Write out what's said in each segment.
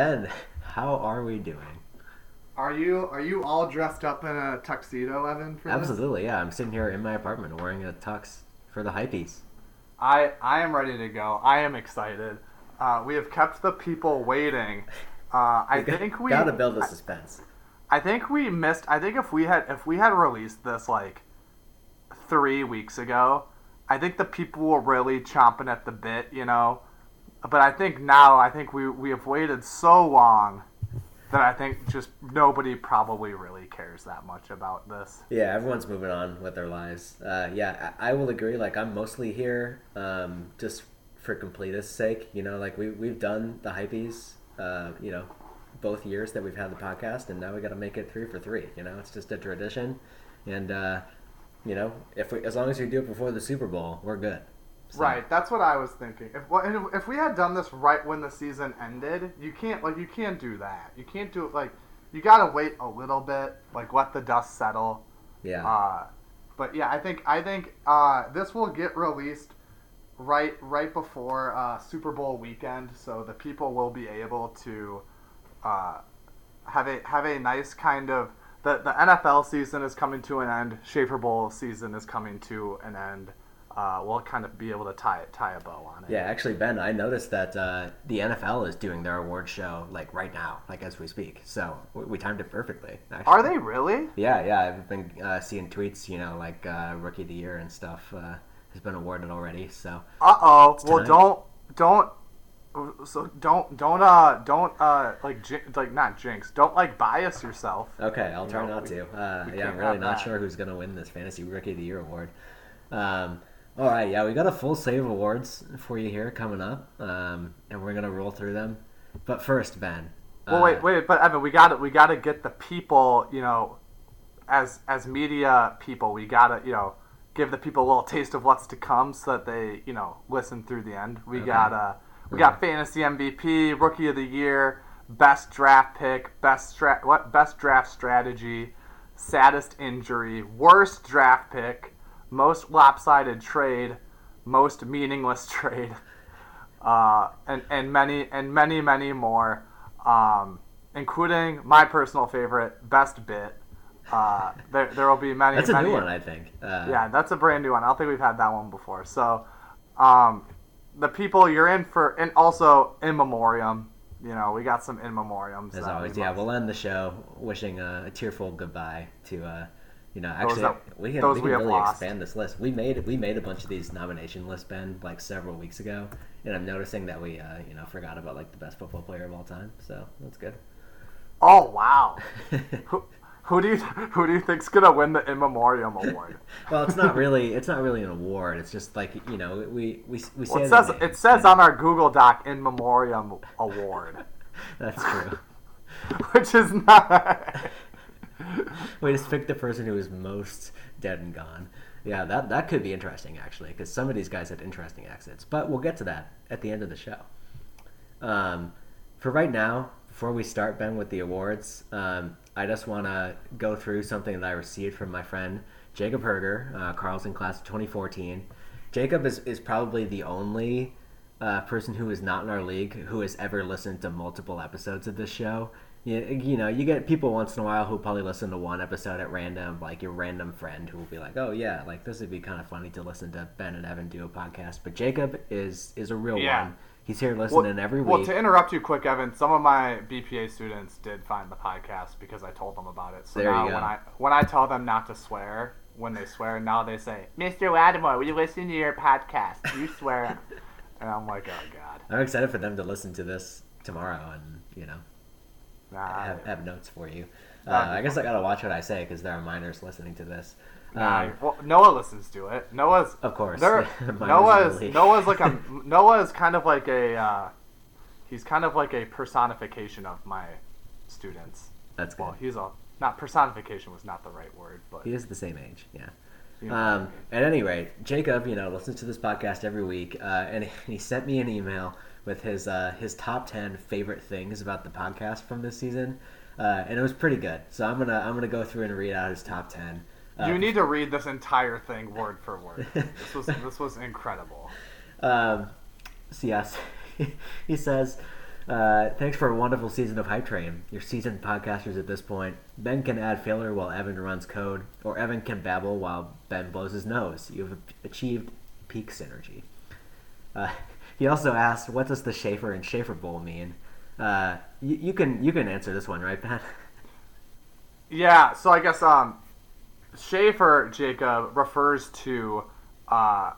Ben, how are we doing? Are you are you all dressed up in a tuxedo, Evan? For this? Absolutely, yeah. I'm sitting here in my apartment wearing a tux for the hypies. I I am ready to go. I am excited. Uh, we have kept the people waiting. Uh, I think we gotta build the suspense. I think we missed. I think if we had if we had released this like three weeks ago, I think the people were really chomping at the bit, you know. But I think now, I think we we have waited so long that I think just nobody probably really cares that much about this. Yeah, everyone's moving on with their lives. Uh, yeah, I, I will agree. Like, I'm mostly here um, just for completist sake. You know, like we we've done the hypies. Uh, you know, both years that we've had the podcast, and now we got to make it three for three. You know, it's just a tradition, and uh, you know, if we as long as we do it before the Super Bowl, we're good. So- Right, that's what I was thinking. If well, if we had done this right when the season ended, you can't like you can't do that. You can't do it like you gotta wait a little bit, like let the dust settle. Yeah. Uh, but yeah, I think I think uh, this will get released right right before uh, Super Bowl weekend, so the people will be able to uh, have a have a nice kind of the the NFL season is coming to an end. Shaeffer Bowl season is coming to an end. Uh, we'll kind of be able to tie tie a bow on it. Yeah, actually, Ben, I noticed that uh, the NFL is doing their award show like right now, like as we speak. So we, we timed it perfectly. Actually. Are they really? Yeah, yeah. I've been uh, seeing tweets, you know, like uh, rookie of the year and stuff uh, has been awarded already. So Uh oh. Well, don't don't. So don't don't uh don't uh like jin- like not jinx. Don't like bias yourself. okay, I'll try No, not we- to. Uh, yeah, I'm really not that. sure who's gonna win this fantasy rookie of the year award. Um, all right, yeah, we got a full slate of awards for you here coming up, um, and we're gonna roll through them. But first, Ben. Well, uh, wait, wait, but Evan, we got to we got to get the people, you know, as as media people, we got to you know give the people a little taste of what's to come, so that they you know listen through the end. We Okay. got uh we got fantasy MVP, rookie of the year, best draft pick, best stra- what best draft strategy, saddest injury, worst draft pick, most lopsided trade, most meaningless trade uh, and and many and many many more, um, including my personal favorite, best bit. Uh, there there will be many. That's a many, new one, I think. Uh, Yeah, that's a brand new one. I don't think we've had that one before. So, um, the people you're in for, and also in memoriam. You know, we got some in memoriams. As always, we yeah, we'll end the show wishing a, a tearful goodbye to, uh, you know, actually, that- we can, we we can have really lost. expand this list. We made we made a bunch of these nomination lists, Ben, like several weeks ago, and I'm noticing that we, uh, you know, forgot about like the best football player of all time. So that's good. Oh wow. who, who do you who do you think's gonna win the in memoriam award? well, it's not really it's not really an award. It's just like you know we we we say Well, it says names. it says on our Google Doc in memoriam award, that's true. which is not. We just picked the person who is most dead and gone. Yeah, that that could be interesting actually, because some of these guys had interesting exits. But we'll get to that at the end of the show. Um, for right now, before we start, Ben, with the awards, um, I just want to go through something that I received from my friend Jacob Herger, uh, Carlson class of 2014. Jacob is, is probably the only uh, person who is not in our league who has ever listened to multiple episodes of this show. You, you know, you get people once in a while who probably listen to one episode at random, like your random friend who will be like, "Oh yeah, like this would be kind of funny to listen to Ben and Evan do a podcast." But Jacob is is a real Yeah. one. He's here listening every week. well, to interrupt you quick, Evan, some of my BPA students did find the podcast because I told them about it. So There now when I when I tell them not to swear, when they swear, now they say, "Mr. Lattimore, we listen to your podcast? You swear." and I'm like, "Oh God." I'm excited for them to listen to this tomorrow and you know Nah, have, have notes for you. Uh, I guess I gotta watch what I say because there are minors listening to this. nah. Um, well, Noah listens to it. Noah's of course, There, minors in Noah's. Noah's like a Noah's kind of like a uh, he's kind of like a personification of my students. That's good. Well, he's a not personification was not the right word, but He is the same age, yeah. you know Um, at any rate, Jacob, you know, listens to this podcast every week, uh, and he sent me an email with his uh, his top ten favorite things about the podcast from this season, uh, and it was pretty good. So I'm gonna I'm gonna go through and read out his top ten. Uh, you need to read this entire thing word for word. this was this was incredible. Um, so yes, he says Uh, thanks for a wonderful season of Hype Train. You're seasoned podcasters at this point. Ben can add filler while Evan runs code, or Evan can babble while Ben blows his nose. You've achieved peak synergy. Uh, he also asked, "What does the Shaeffer and Shaeffer Bowl mean?" Uh, you, you can you can answer this one, right, Ben? Yeah, so I guess um, Shaeffer Jacob refers to uh,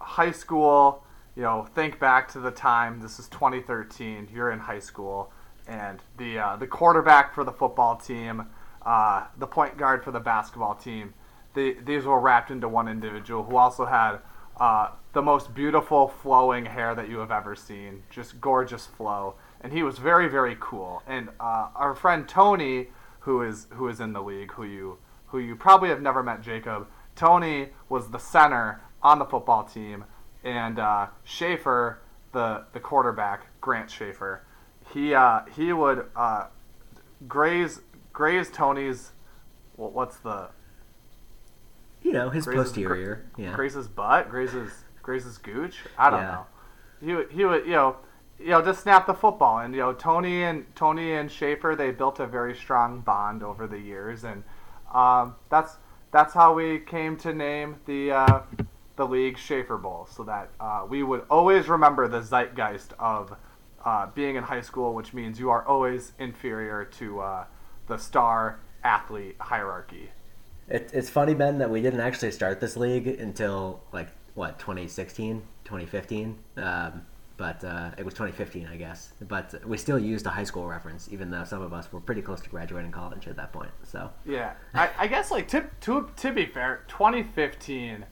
high school. You know, think back to the time. This is 2013. You're in high school, and the uh, the quarterback for the football team, uh, the point guard for the basketball team. The, these were wrapped into one individual who also had uh, the most beautiful flowing hair that you have ever seen. Just gorgeous flow, and he was very very cool. And uh, our friend Tony, who is who is in the league, who you who you probably have never met, Jacob. Tony was the center on the football team, and uh, Shaeffer, the the quarterback, Grant Shaeffer, he uh, he would uh, graze graze Tony's well, what's the You know, his Graze's- posterior. gra- yeah. graze his butt, graze his graze his gooch. I don't Yeah. know. He would he would you know you know just snap the football, and you know Tony and Tony and Shaeffer they built a very strong bond over the years, and um, that's that's how we came to name the uh, the league Shaeffer Bowl, so that uh, we would always remember the zeitgeist of uh, being in high school, which means you are always inferior to uh, the star athlete hierarchy. It, it's funny, Ben, that we didn't actually start this league until like what 2016, 2015. Um, but uh, it was 2015, I guess. But we still used a high school reference, even though some of us were pretty close to graduating college at that point. So Yeah, I, I guess like to, to to be fair, 2015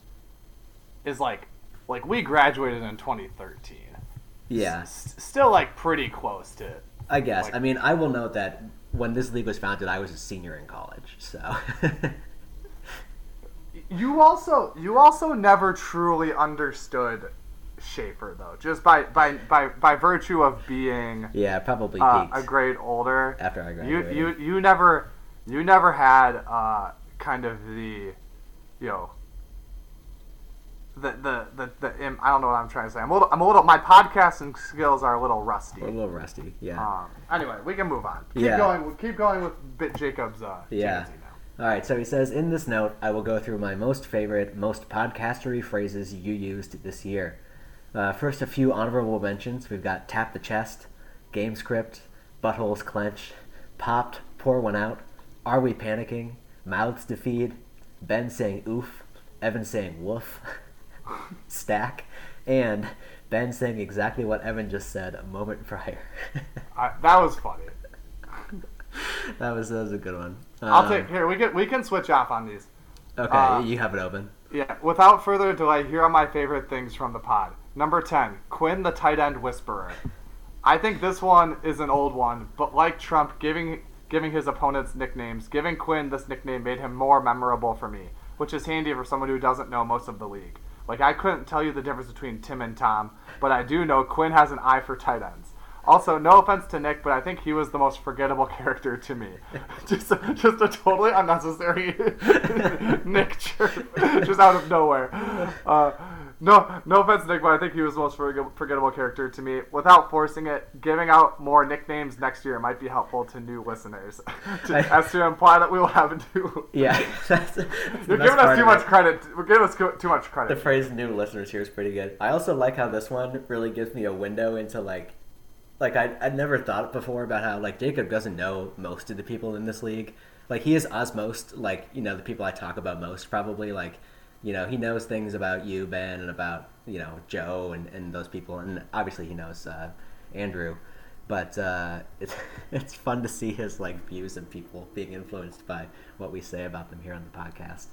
is like like we graduated in 2013. yeah, S- still like pretty close to. I guess. like- I mean, I will note that when this league was founded, I was a senior in college. So You also you also never truly understood Shaeffer though, just by by by, by virtue of being yeah, probably uh, a grade older. after I graduated. you you you never you never had uh, kind of the you know the the the, the I don't know what I'm trying to say. I'm a little I'm a little my podcasting skills are a little rusty. We're a little rusty. Yeah. Um, anyway, we can move on. Keep Yeah. going. Keep going with Bit Jacob's. Uh, Yeah. All right, so he says, in this note, I will go through my most favorite, most podcastery phrases you used this year. Uh, first, a few honorable mentions. We've got tap the chest, game script, buttholes clench, popped, pour one out, are we panicking, mouths to feed, Ben saying oof, Evan saying woof, stack, and Ben saying exactly what Evan just said a moment prior. I, that was funny. that was that was a good one. I'll Um, take here. We can we can switch off on these. Okay, uh, you have it open. Yeah. Without further delay, here are my favorite things from the pod. Number ten, Quinn the tight end whisperer. I think this one is an old one, but like Trump giving giving his opponents nicknames, giving Quinn this nickname made him more memorable for me, which is handy for someone who doesn't know most of the league. Like I couldn't tell you the difference between Tim and Tom, but I do know Quinn has an eye for tight ends. Also, no offense to Nick, but I think he was the most forgettable character to me. just, a, just a totally unnecessary Nick chirp, just out of nowhere. Uh, no, no offense, Nick, but I think he was the most forgettable character to me. Without forcing it, giving out more nicknames next year might be helpful to new listeners, to, I- as to imply that we will have a new. Yeah, that's, that's You're giving us too much it. credit. We're giving us too much credit. The phrase "new listeners" here is pretty good. I also like how this one really gives me a window into like, like I I'd never thought before about how like Jacob doesn't know most of the people in this league. Like he is us most like you know the people I talk about most probably like, you know he knows things about you Ben and about you know Joe and and those people and obviously he knows uh, Andrew. But uh, it's it's fun to see his like views of people being influenced by what we say about them here on the podcast.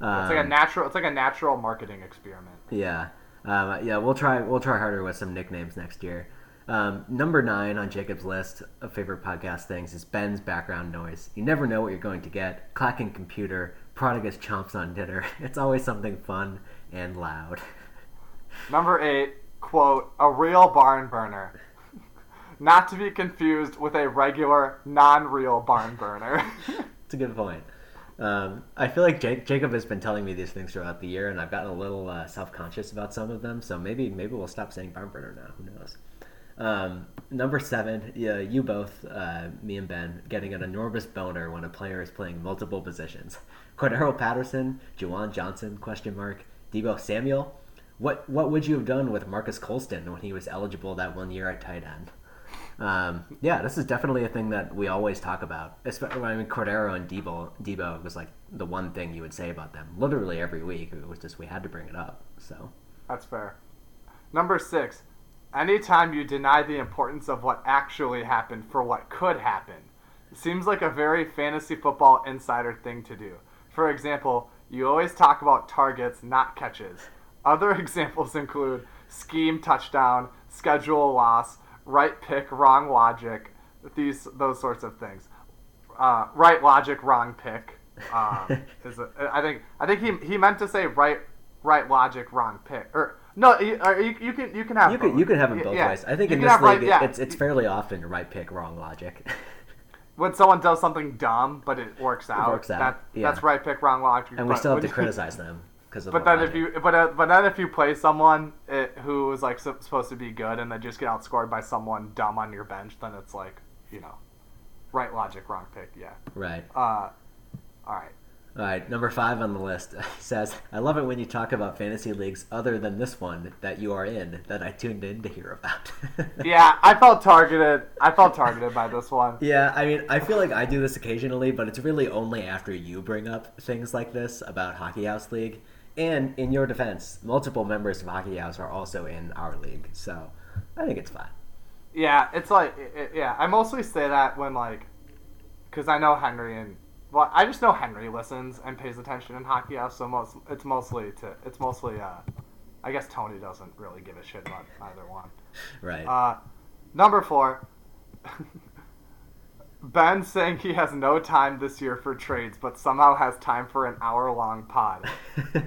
It's like a Um, natural. It's like a natural marketing experiment. yeah, um, yeah. We'll try. We'll try harder with some nicknames next year. Um, number nine on Jacob's list of favorite podcast things is Ben's background noise. You never know what you're going to get. Clacking computer, prodigus chomps on dinner. It's always something fun and loud. Number eight, quote, a real barn burner. Not to be confused with a regular, non real barn burner. It's a good point. Um, I feel like Jake, Jacob has been telling me these things throughout the year, and I've gotten a little uh, self conscious about some of them. So maybe maybe we'll stop saying barn burner now. Who knows? Um, number seven, yeah, you both, uh, me and Ben, getting an enormous boner when a player is playing multiple positions. Cordarrelle Patterson, Juwan Johnson, question mark, Deebo Samuel. What what would you have done with Marques Colston when he was eligible that one year at tight end? Um, yeah, this is definitely a thing that we always talk about. Especially, I mean, Cordarrelle and Debo, Deebo was like the one thing you would say about them literally every week. It was just we had to bring it up. So That's fair. Number six, anytime you deny the importance of what actually happened for what could happen, seems like a very fantasy football insider thing to do. For example, you always talk about targets, not catches. Other examples include scheme touchdown, schedule loss, right pick, wrong logic, these those sorts of things. Uh, right logic, wrong pick. Um, is a, I think I think he he meant to say right right logic, wrong pick. Or no, you, uh, you, you can you can have you can both. you can have them both yeah. ways. I think You in this have right- league, yeah. it's it's fairly often right pick, wrong logic. when someone does something dumb but it works out. works out, That, yeah. That's right pick, wrong logic. and we still have to criticize them because. But the then if you but uh, but then if you play someone it, who is like sup- supposed to be good and they just get outscored by someone dumb on your bench, then it's like you know, right logic, wrong pick. Yeah. right. Uh, all right. All right, number five on the list says, "I love it when you talk about fantasy leagues other than this one that you are in that I tuned in to hear about." Yeah, I felt targeted. I felt targeted by this one. Yeah, I mean, I feel like I do this occasionally, but it's really only after you bring up things like this about Hockey House League. And in your defense, multiple members of Hockey House are also in our league, so I think it's fine. Yeah, it's like it, yeah. I mostly say that when like, because I know Henry and well, I just know Henry listens and pays attention in hockey. So most it's mostly to it's mostly uh, I guess Tony doesn't really give a shit about either one. Right. Uh, number four. Ben saying he has no time this year for trades, but somehow has time for an hour long pod.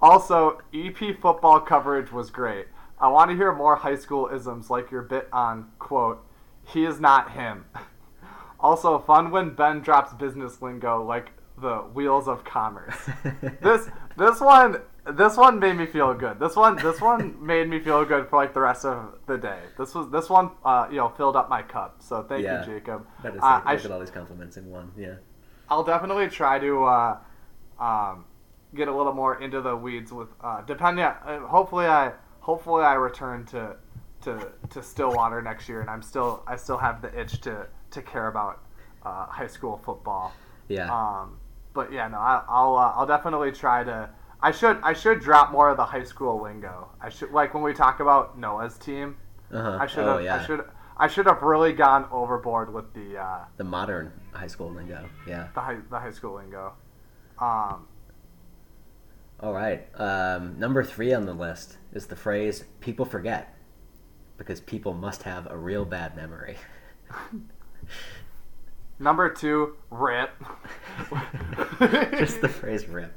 Also, EP football coverage was great. I want to hear more high school isms like your bit on, quote, he is not him. Also, fun when Ben drops business lingo like the wheels of commerce. This this one this one made me feel good. This one this one made me feel good for like the rest of the day. This was this one uh, you know filled up my cup. So thank Yeah. you, Jacob. that is Uh, I at all these compliments in one. Yeah. I'll definitely try to uh, um, get a little more into the weeds with uh, depending. Uh, hopefully, I hopefully I return to to to Stillwater next year, and I'm still I still have the itch to to care about uh, high school football. Yeah. Um, but yeah, no, I, I'll uh, I'll definitely try to. I should I should drop more of the high school lingo. I should like when we talk about Noah's team. uh-huh. I should oh, have yeah. I should I should have really gone overboard with the uh, The modern high school lingo. Yeah. the high the high school lingo. Um, All right. Um, number three on the list is the phrase "people forget," because people must have a real bad memory. Number two, rip. Just the phrase "rip."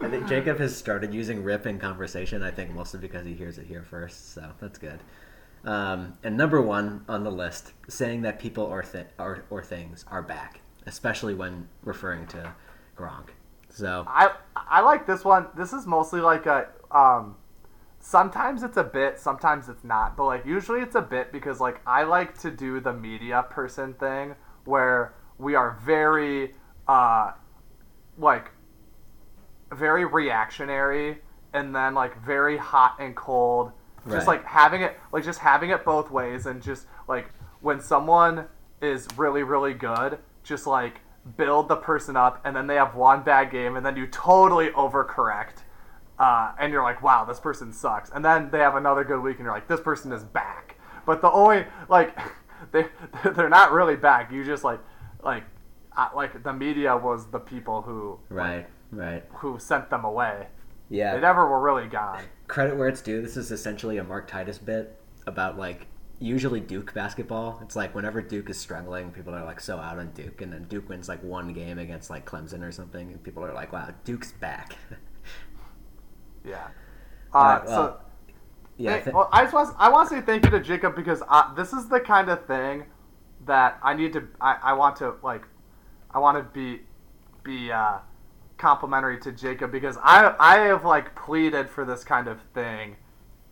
I think Jacob has started using "rip" in conversation. I think mostly because he hears it here first, so that's good. Um, and number one on the list, saying that people or, th- or or things are back, especially when referring to Gronk. So I I like this one. This is mostly like a um. Sometimes it's a bit, sometimes it's not, but like usually it's a bit because like I like to do the media person thing where we are very uh like very reactionary and then like very hot and cold just Right. like having it like just having it both ways and just like when someone is really really good just like build the person up and then they have one bad game and then you totally overcorrect uh, and you're like wow this person sucks and then they have another good week and you're like this person is back but the only like they they're not really back you just like like uh, like the media was the people who right, right, who sent them away yeah. they never were really gone credit where it's due. This is essentially a Mark Titus bit about like usually Duke basketball. It's like whenever Duke is struggling, people are like so out on Duke, and then Duke wins like one game against like Clemson or something, and people are like, "Wow, Duke's back." yeah uh, right, so yeah, I well, I just want I want to say thank you to Jacob because uh, this is the kind of thing that I need to I, I want to like I want to be be uh, complimentary to Jacob because I I have like pleaded for this kind of thing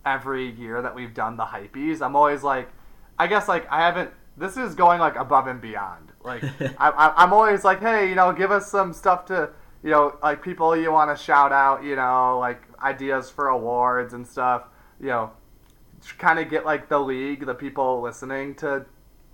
every year that we've done the hypies. I'm always like, I guess like I haven't. This is going like above and beyond. Like I, I, I'm always like, hey, you know, give us some stuff to, you know, like people you want to shout out, you know, like ideas for awards and stuff. You know, kind of get like the league, the people listening to,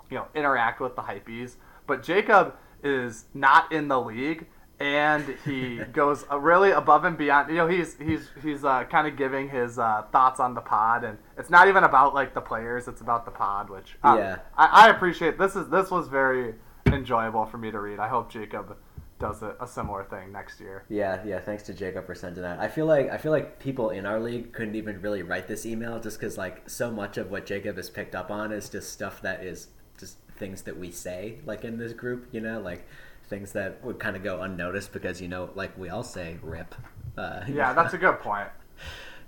you know, interact with the hypies. But Jacob is not in the league, and he goes uh, really above and beyond. You know, he's he's he's uh, kind of giving his uh, thoughts on the pod, and it's not even about like the players; it's about the pod, which um, Yeah. I, I appreciate. This is this was very enjoyable for me to read. I hope Jacob does a, a similar thing next year. Yeah, yeah. Thanks to Jacob for sending that. I feel like I feel like people in our league couldn't even really write this email just because like so much of what Jacob has picked up on is just stuff that is just things that we say like in this group. You know, like things that would kind of go unnoticed because you know, like we all say "rip." Uh, Yeah, that's a good point.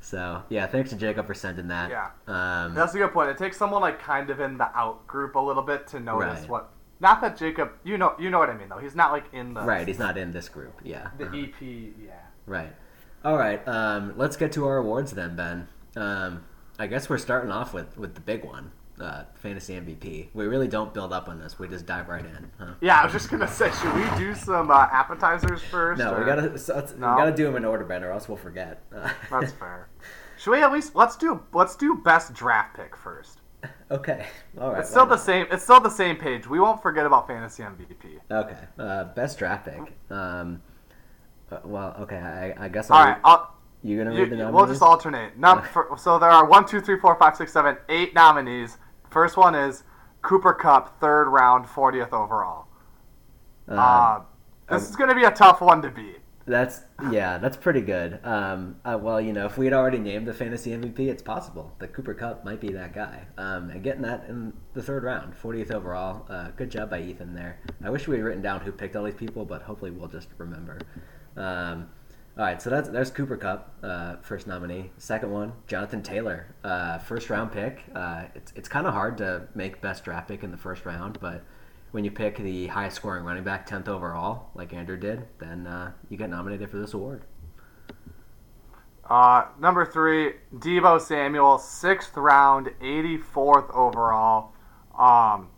so yeah. Thanks to Jacob for sending that. Yeah. Um, That's a good point. It takes someone like kind of in the out group a little bit to notice Right. what. Not that Jacob, you know, you know what I mean though. He's not like in the right. He's not in this group. Yeah. the uh-huh. EP. Yeah. Right. All right. Um, let's get to our awards then, Ben. Um, I guess we're starting off with, with the big one, uh, fantasy MVP. We really don't build up on this. We just dive right in. Huh? Yeah, I was just gonna say, should we do some uh, appetizers first? No, we gotta so No? we gotta do them in order, Ben, or else we'll forget. Uh, That's fair. Should we at least let's do let's do best draft pick first. Okay. All right. It's still the same. It's still the same page. We won't forget about fantasy MVP. Okay. Uh, best draft pick. Um, uh, well, okay. I, I guess I'll All right, I'll, you gonna you, read the nominees? we'll just alternate. Num- for, so there are one, two, three, four, five, six, seven, eight nominees. First one is Cooper Kupp, third round, 40th overall. Um, Uh, this is going to be a tough one to beat. That's yeah, that's pretty good. Um, uh, well, you know, if we had already named the fantasy MVP, it's possible that Cooper Kupp might be that guy. Um, and getting that in the third round, 40th overall. Uh, good job by Ethan there. I wish we had written down who picked all these people, but hopefully we'll just remember. Um, all right, so that's there's Cooper Kupp, uh, first nominee. Second one, Jonathan Taylor, uh, first round pick. Uh, it's it's kind of hard to make best draft pick in the first round, but when you pick the highest scoring running back, 10th overall, like Andrew did, then uh, you get nominated for this award. Uh, number three, Deebo Samuel, sixth round, 84th overall. Um,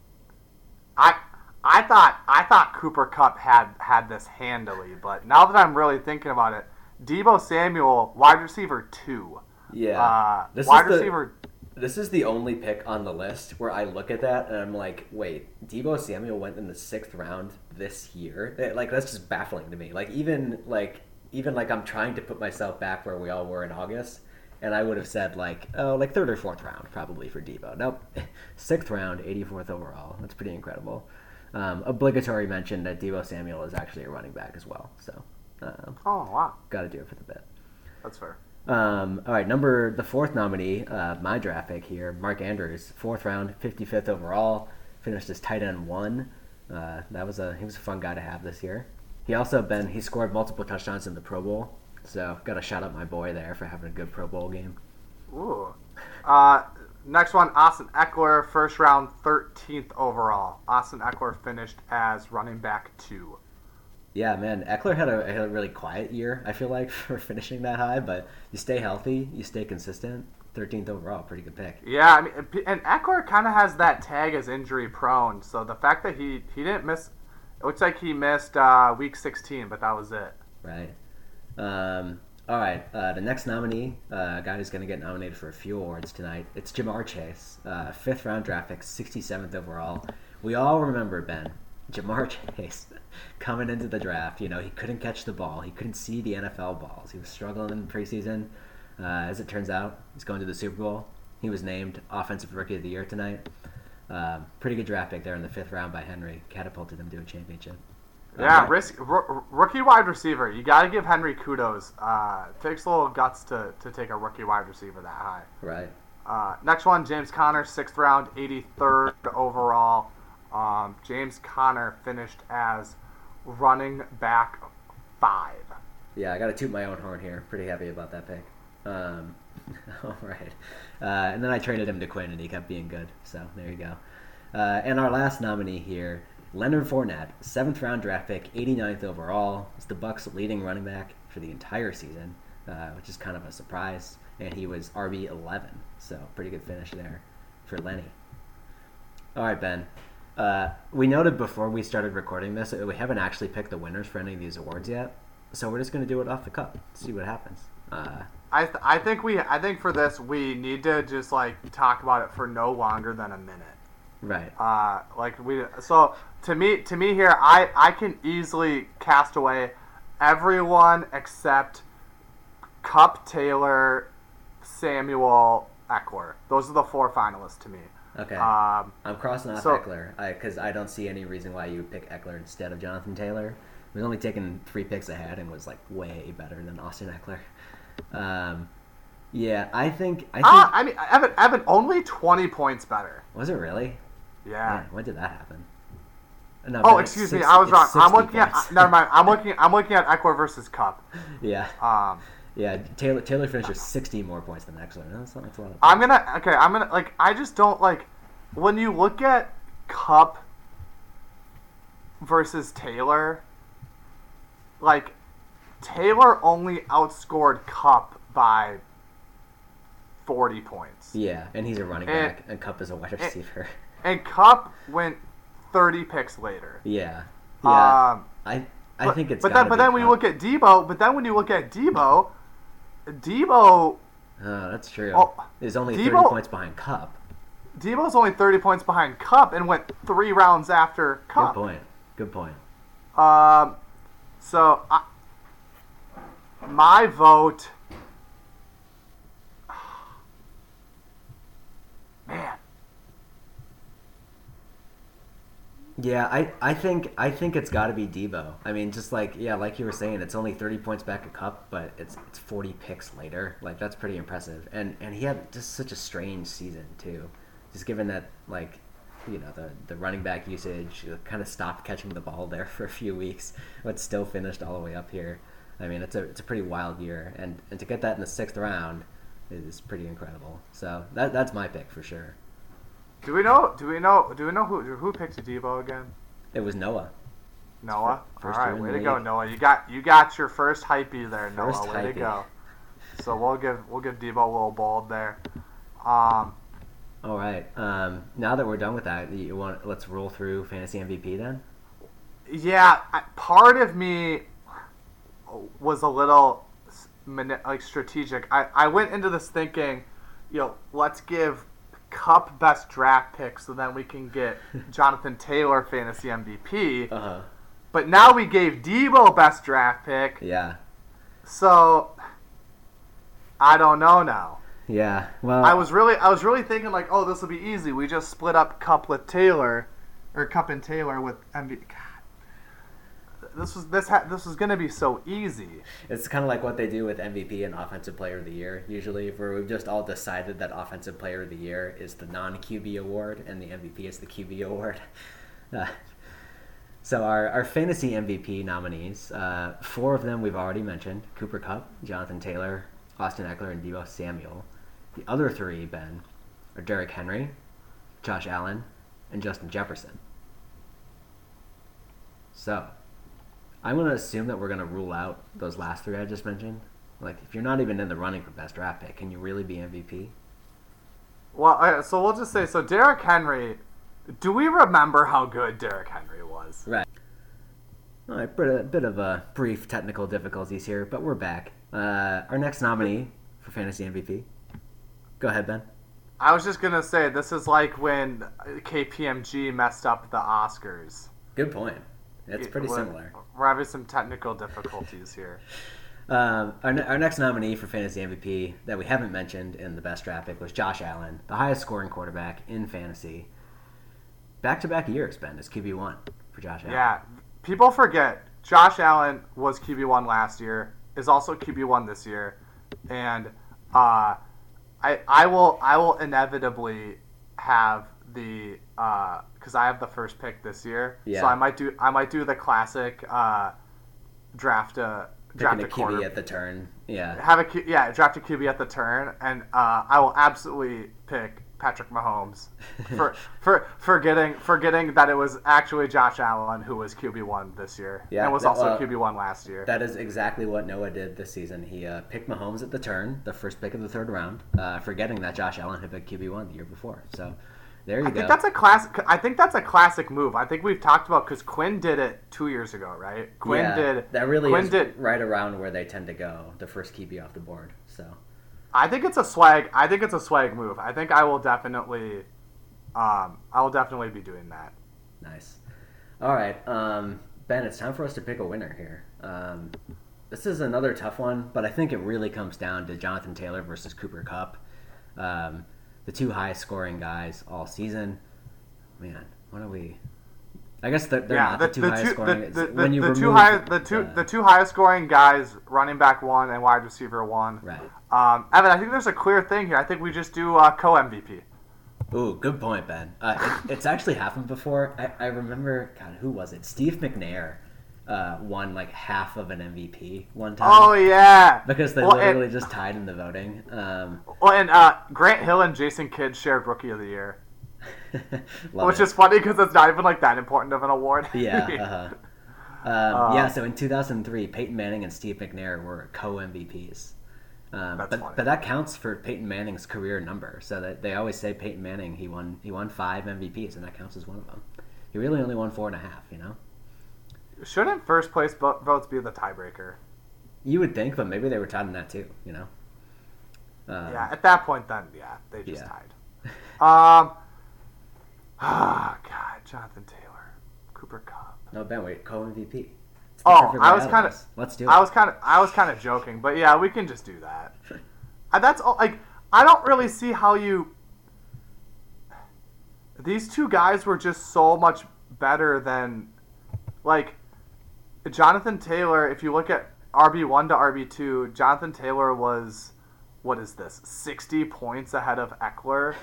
I I thought I thought Cooper Kupp had had this handily, but now that I'm really thinking about it, Deebo Samuel, wide receiver two. Yeah. Uh, This wide is the- receiver. This is the only pick on the list where I look at that and I'm like, wait, Deebo Samuel went in the sixth round this year. Like that's just baffling to me. Like even like even like I'm trying to put myself back where we all were in August, and I would have said like, oh, like third or fourth round probably for Deebo. Nope, sixth round, 84th overall. That's pretty incredible. Um, obligatory mention that Deebo Samuel is actually a running back as well. So, um, Oh wow, got to do it for the bit. that's fair. Um, all right, number the fourth nominee, uh, my draft pick here, Mark Andrews, fourth round, fifty fifth overall, finished as tight end one. Uh, that was a he was a fun guy to have this year. He also been he scored multiple touchdowns in the Pro Bowl, so got to shout out my boy there for having a good Pro Bowl game. Ooh. Uh, next one, Austin Ekeler, first round, 13th overall. Austin Ekeler finished as running back two. Yeah, man, Ekeler had a, had a really quiet year. I feel like for finishing that high, but you stay healthy, you stay consistent. Thirteenth overall, pretty good pick. Yeah, I mean, and Ekeler kind of has that tag as injury prone. So the fact that he he didn't miss, it looks like he missed uh, week 16, but that was it. Right. Um, all right. Uh, the next nominee, uh, a guy who's going to get nominated for a few awards tonight, it's Ja'Marr Chase, uh, fifth round draft pick, 67th overall. We all remember Ben, Ja'Marr Chase, coming into the draft. You know, he couldn't catch the ball. He couldn't see the NFL balls. He was struggling in preseason. Uh, as it turns out, he's going to the Super Bowl. He was named Offensive Rookie of the Year tonight. Um, pretty good draft pick there in the fifth round by Henry. Catapulted him to a championship. Yeah, Uh, risk, r- rookie wide receiver. You got to give Henry kudos. Uh, takes a little guts to, to take a rookie wide receiver that high. Right. Uh, next one, James Conner, sixth round, 83rd overall. Um, James Conner finished as running back five. Yeah, I got to toot my own horn here. Pretty happy about that pick. Um, all right. Uh, and then I traded him to Quinn, and he kept being good. So there you go. Uh, and our last nominee here, Leonard Fournette, seventh round draft pick, 89th overall. Is the Bucs' leading running back for the entire season, uh, which is kind of a surprise. and he was RB eleven. So pretty good finish there for Lenny. All right, Ben. Uh, we noted before we started recording this, we haven't actually picked the winners for any of these awards yet. So we're just going to do it off the cup, see what happens. Uh, I th- I think we I think for this we need to just like talk about it for no longer than a minute. right. Uh, like we so to me to me here I I can easily cast away everyone except Kupp Taylor, Samuel, Ekeler. Those are the four finalists to me. Okay. Um, I'm crossing off so- Ekeler because I, don't see any reason why you would pick Ekeler instead of Jonathan Taylor. He was only taking three picks ahead and was like way better than Austin Ekeler. Um, yeah, I think. I think. ah, I mean Evan Evan only twenty points better. was it really? Yeah. Man, when did that happen? No, Oh, excuse me, I was wrong. I'm 60 looking at never mind. I'm looking I'm looking at Ekeler versus Kupp. yeah, Um, yeah. Taylor Taylor finished with 60 more points than Ekeler. That's, not- that's a lot of. I'm gonna okay. I'm gonna like. I just don't like when you look at Kupp versus Taylor. Like Taylor only outscored Kupp by forty points, yeah, and he's a running And- back, and Kupp is a wide receiver. and Kupp went thirty picks later. yeah, yeah. Um, I I but, think it's. but then but then when you look at Deebo, but then when you look at Deebo, Deebo Oh, that's true. Oh, Is only Deebo- 30 points behind Kupp. Deebo's only thirty points behind Kupp and went three rounds after Kupp. Good point. Good point. Um, so I, my vote, man, Yeah, I, I think I think it's got to be Deebo. I mean, just like yeah, like you were saying, it's only thirty points back a Kupp, but it's it's forty picks later. Like that's pretty impressive. And and he had just such a strange season too, just given that like you know the the running back usage kind of stopped catching the ball there for a few weeks, but still finished all the way up here. I mean, it's a it's a pretty wild year, and and to get that in the sixth round is pretty incredible. So that that's my pick for sure. Do we know? Do we know? Do we know who who picked Deebo again? It was Noah. Noah. first All right, way to go. Noah. You got you got your first hypie there, Noah. First way to hypie. go. So we'll give we'll give Deebo a little bold there. Um, All right. Um, now that we're done with that, you want let's roll through fantasy MVP then. yeah, I, part of me was a little like strategic. I, I went into this thinking, you know, let's give Kupp best draft pick so then we can get Jonathan Taylor fantasy MVP. Uh huh. But now we gave Deebo best draft pick, Yeah. so I don't know now. Yeah. Well, I was really I was really thinking like, oh, this will be easy. We just split up Kupp with Taylor, or Kupp and Taylor with MVP. This was this ha- this was gonna be so easy. it's kind of like what they do with MVP and Offensive Player of the Year. Usually, where we've just all decided that Offensive Player of the Year is the non QB award and the MVP is the QB award. Uh, so our, our fantasy MVP nominees, uh, four of them we've already mentioned: Cooper Kupp, Jonathan Taylor, Austin Ekeler, and Deebo Samuel. The other three, Ben, are Derrick Henry, Josh Allen, and Justin Jefferson. So, I'm going to assume that we're going to rule out those last three I just mentioned. Like, if you're not even in the running for best draft pick, can you really be MVP? Well, uh, so we'll just say so. Derrick Henry. Do we remember how good Derrick Henry was? Right. All right, bit, a bit of a brief technical difficulties here, but we're back. Uh, our next nominee for fantasy MVP. Go ahead, Ben. I was just gonna say this is like when KPMG messed up the Oscars. Good point. It's pretty We're- similar. We're having some technical difficulties here. Um, our, our next nominee for fantasy MVP that we haven't mentioned in the best draft pick was Josh Allen, the highest scoring quarterback in fantasy. Back to back years, Ben, is QB1 for Josh Allen. Yeah, people forget Josh Allen was QB one last year, is also QB one this year, and uh, I I will I will inevitably have the because I have the first pick this year, Yeah. so I might do I might do the classic uh, draft a draft Picking a a QB at the turn. Yeah. have a yeah draft a QB at the turn, and uh, I will absolutely pick Patrick Mahomes, for for forgetting forgetting that it was actually Josh Allen who was QB one this year, Yeah, and was that- also well, QB one last year. That is exactly what Noah did this season. He uh, picked Mahomes at the turn, the first pick of the third round, uh, forgetting that Josh Allen had picked QB one the year before. So there you I go. think that's a classic. I think that's a classic move. I think we've talked about because Quinn did it two years ago, right? Quinn yeah, did. that really Quinn is did. right around where they tend to go, the first QB off the board. So I think it's a swag. I think it's a swag move. I think I will definitely. Um, I will definitely be doing that. nice. All right, um, Ben, it's time for us to pick a winner here. Um, this is another tough one, but I think it really comes down to Jonathan Taylor versus Cooper Kupp, um, the two highest scoring guys all season. Man, what are we? I guess they're, they're yeah, not the, the, two the highest two, scoring. the, the, when you the two highest, the two, the- the two highest scoring guys, running back one and wide receiver one. right. Um, Evan, I think there's a clear thing here. I think we just do uh, co MVP. Ooh, good point, Ben. Uh, it, it's actually happened before. I, I remember, God, who was it? Steve McNair uh, won like half of an MVP one time. Oh yeah, Because they Well, and- literally just tied in the voting. Um, Well, and uh, Grant Hill and Jason Kidd shared Rookie of the Year, which it. is funny because it's not even like that important of an award. yeah. Uh-huh. Um, Uh, yeah, so in 2003, Peyton Manning and Steve McNair were co MVPs. Um, but, funny. but that counts for Peyton Manning's career number. So that they always say Peyton Manning he won he won five MVPs and that counts as one of them. He really only won four and a half. You know. Shouldn't first place vo- votes be the tiebreaker? You would think, but maybe they were tied in that too. You know. Um, yeah, at that point, then yeah, they just Yeah. tied. Um, ah, God, Jonathan Taylor, Cooper Kupp. No, Ben, wait, co MVP. Oh, I was kind of, Let's do it. I was kind of, I was kind of joking, but yeah, we can just do that. And that's all. Like, I don't really see how you. These two guys were just so much better than, like, Jonathan Taylor. If you look at RB one to RB two, Jonathan Taylor was, what is this, sixty points ahead of Ekeler,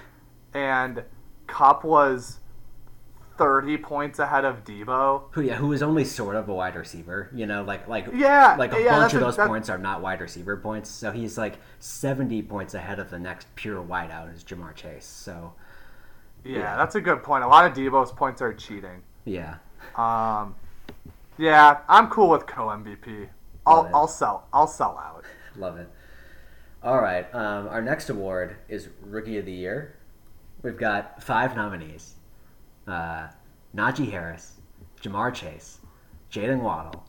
and Kupp was thirty points ahead of Deebo. who, yeah, who was only sort of a wide receiver. You know, like like Yeah, like a yeah, bunch of those that- points are not wide receiver points. So he's like seventy points ahead of the next pure wideout is Ja'Marr Chase. So Yeah, Yeah. that's a good point. A lot of Deebo's points are cheating. yeah, Um, yeah, I'm cool with co MVP. I'll I'll sell I'll sell out. love it. All right, um, our next award is Rookie of the Year. We've got five nominees: uh, Najee Harris, Ja'Marr Chase, Jaylen Waddle,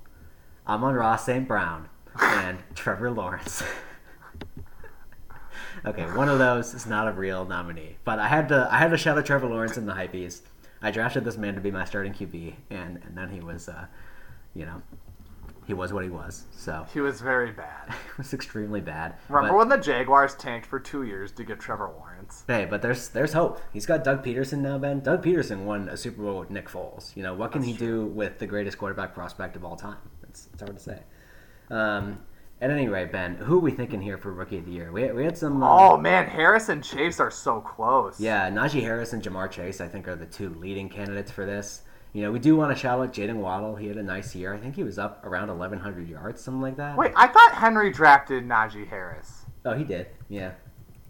Amon-Ra St. Brown, and Trevor Lawrence. okay, one of those is not a real nominee, but I had to I had to shout out Trevor Lawrence in the hypebeast. I drafted this man to be my starting QB, and and then he was, uh, you know, he was what he was. So He was very bad. it was extremely bad. Remember But- when the Jaguars tanked for two years to get Trevor Lawrence? Hey, but there's there's hope. He's got Doug Pederson now, Ben. Doug Pederson won a Super Bowl with Nick Foles. You know what can That's he do with the greatest quarterback prospect of all time? It's, it's hard to say. Um, at any rate, Ben, who are we thinking here for Rookie of the Year? We, we had some. uh, Oh man, Harris and Chase are so close. Yeah, Najee Harris and Ja'Marr Chase, I think, are the two leading candidates for this. You know, we do want to shout out Jaylen Waddle. He had a nice year. I think he was up around 1,100 yards, something like that. Wait, I thought Henry drafted Najee Harris. Oh, he did. Yeah.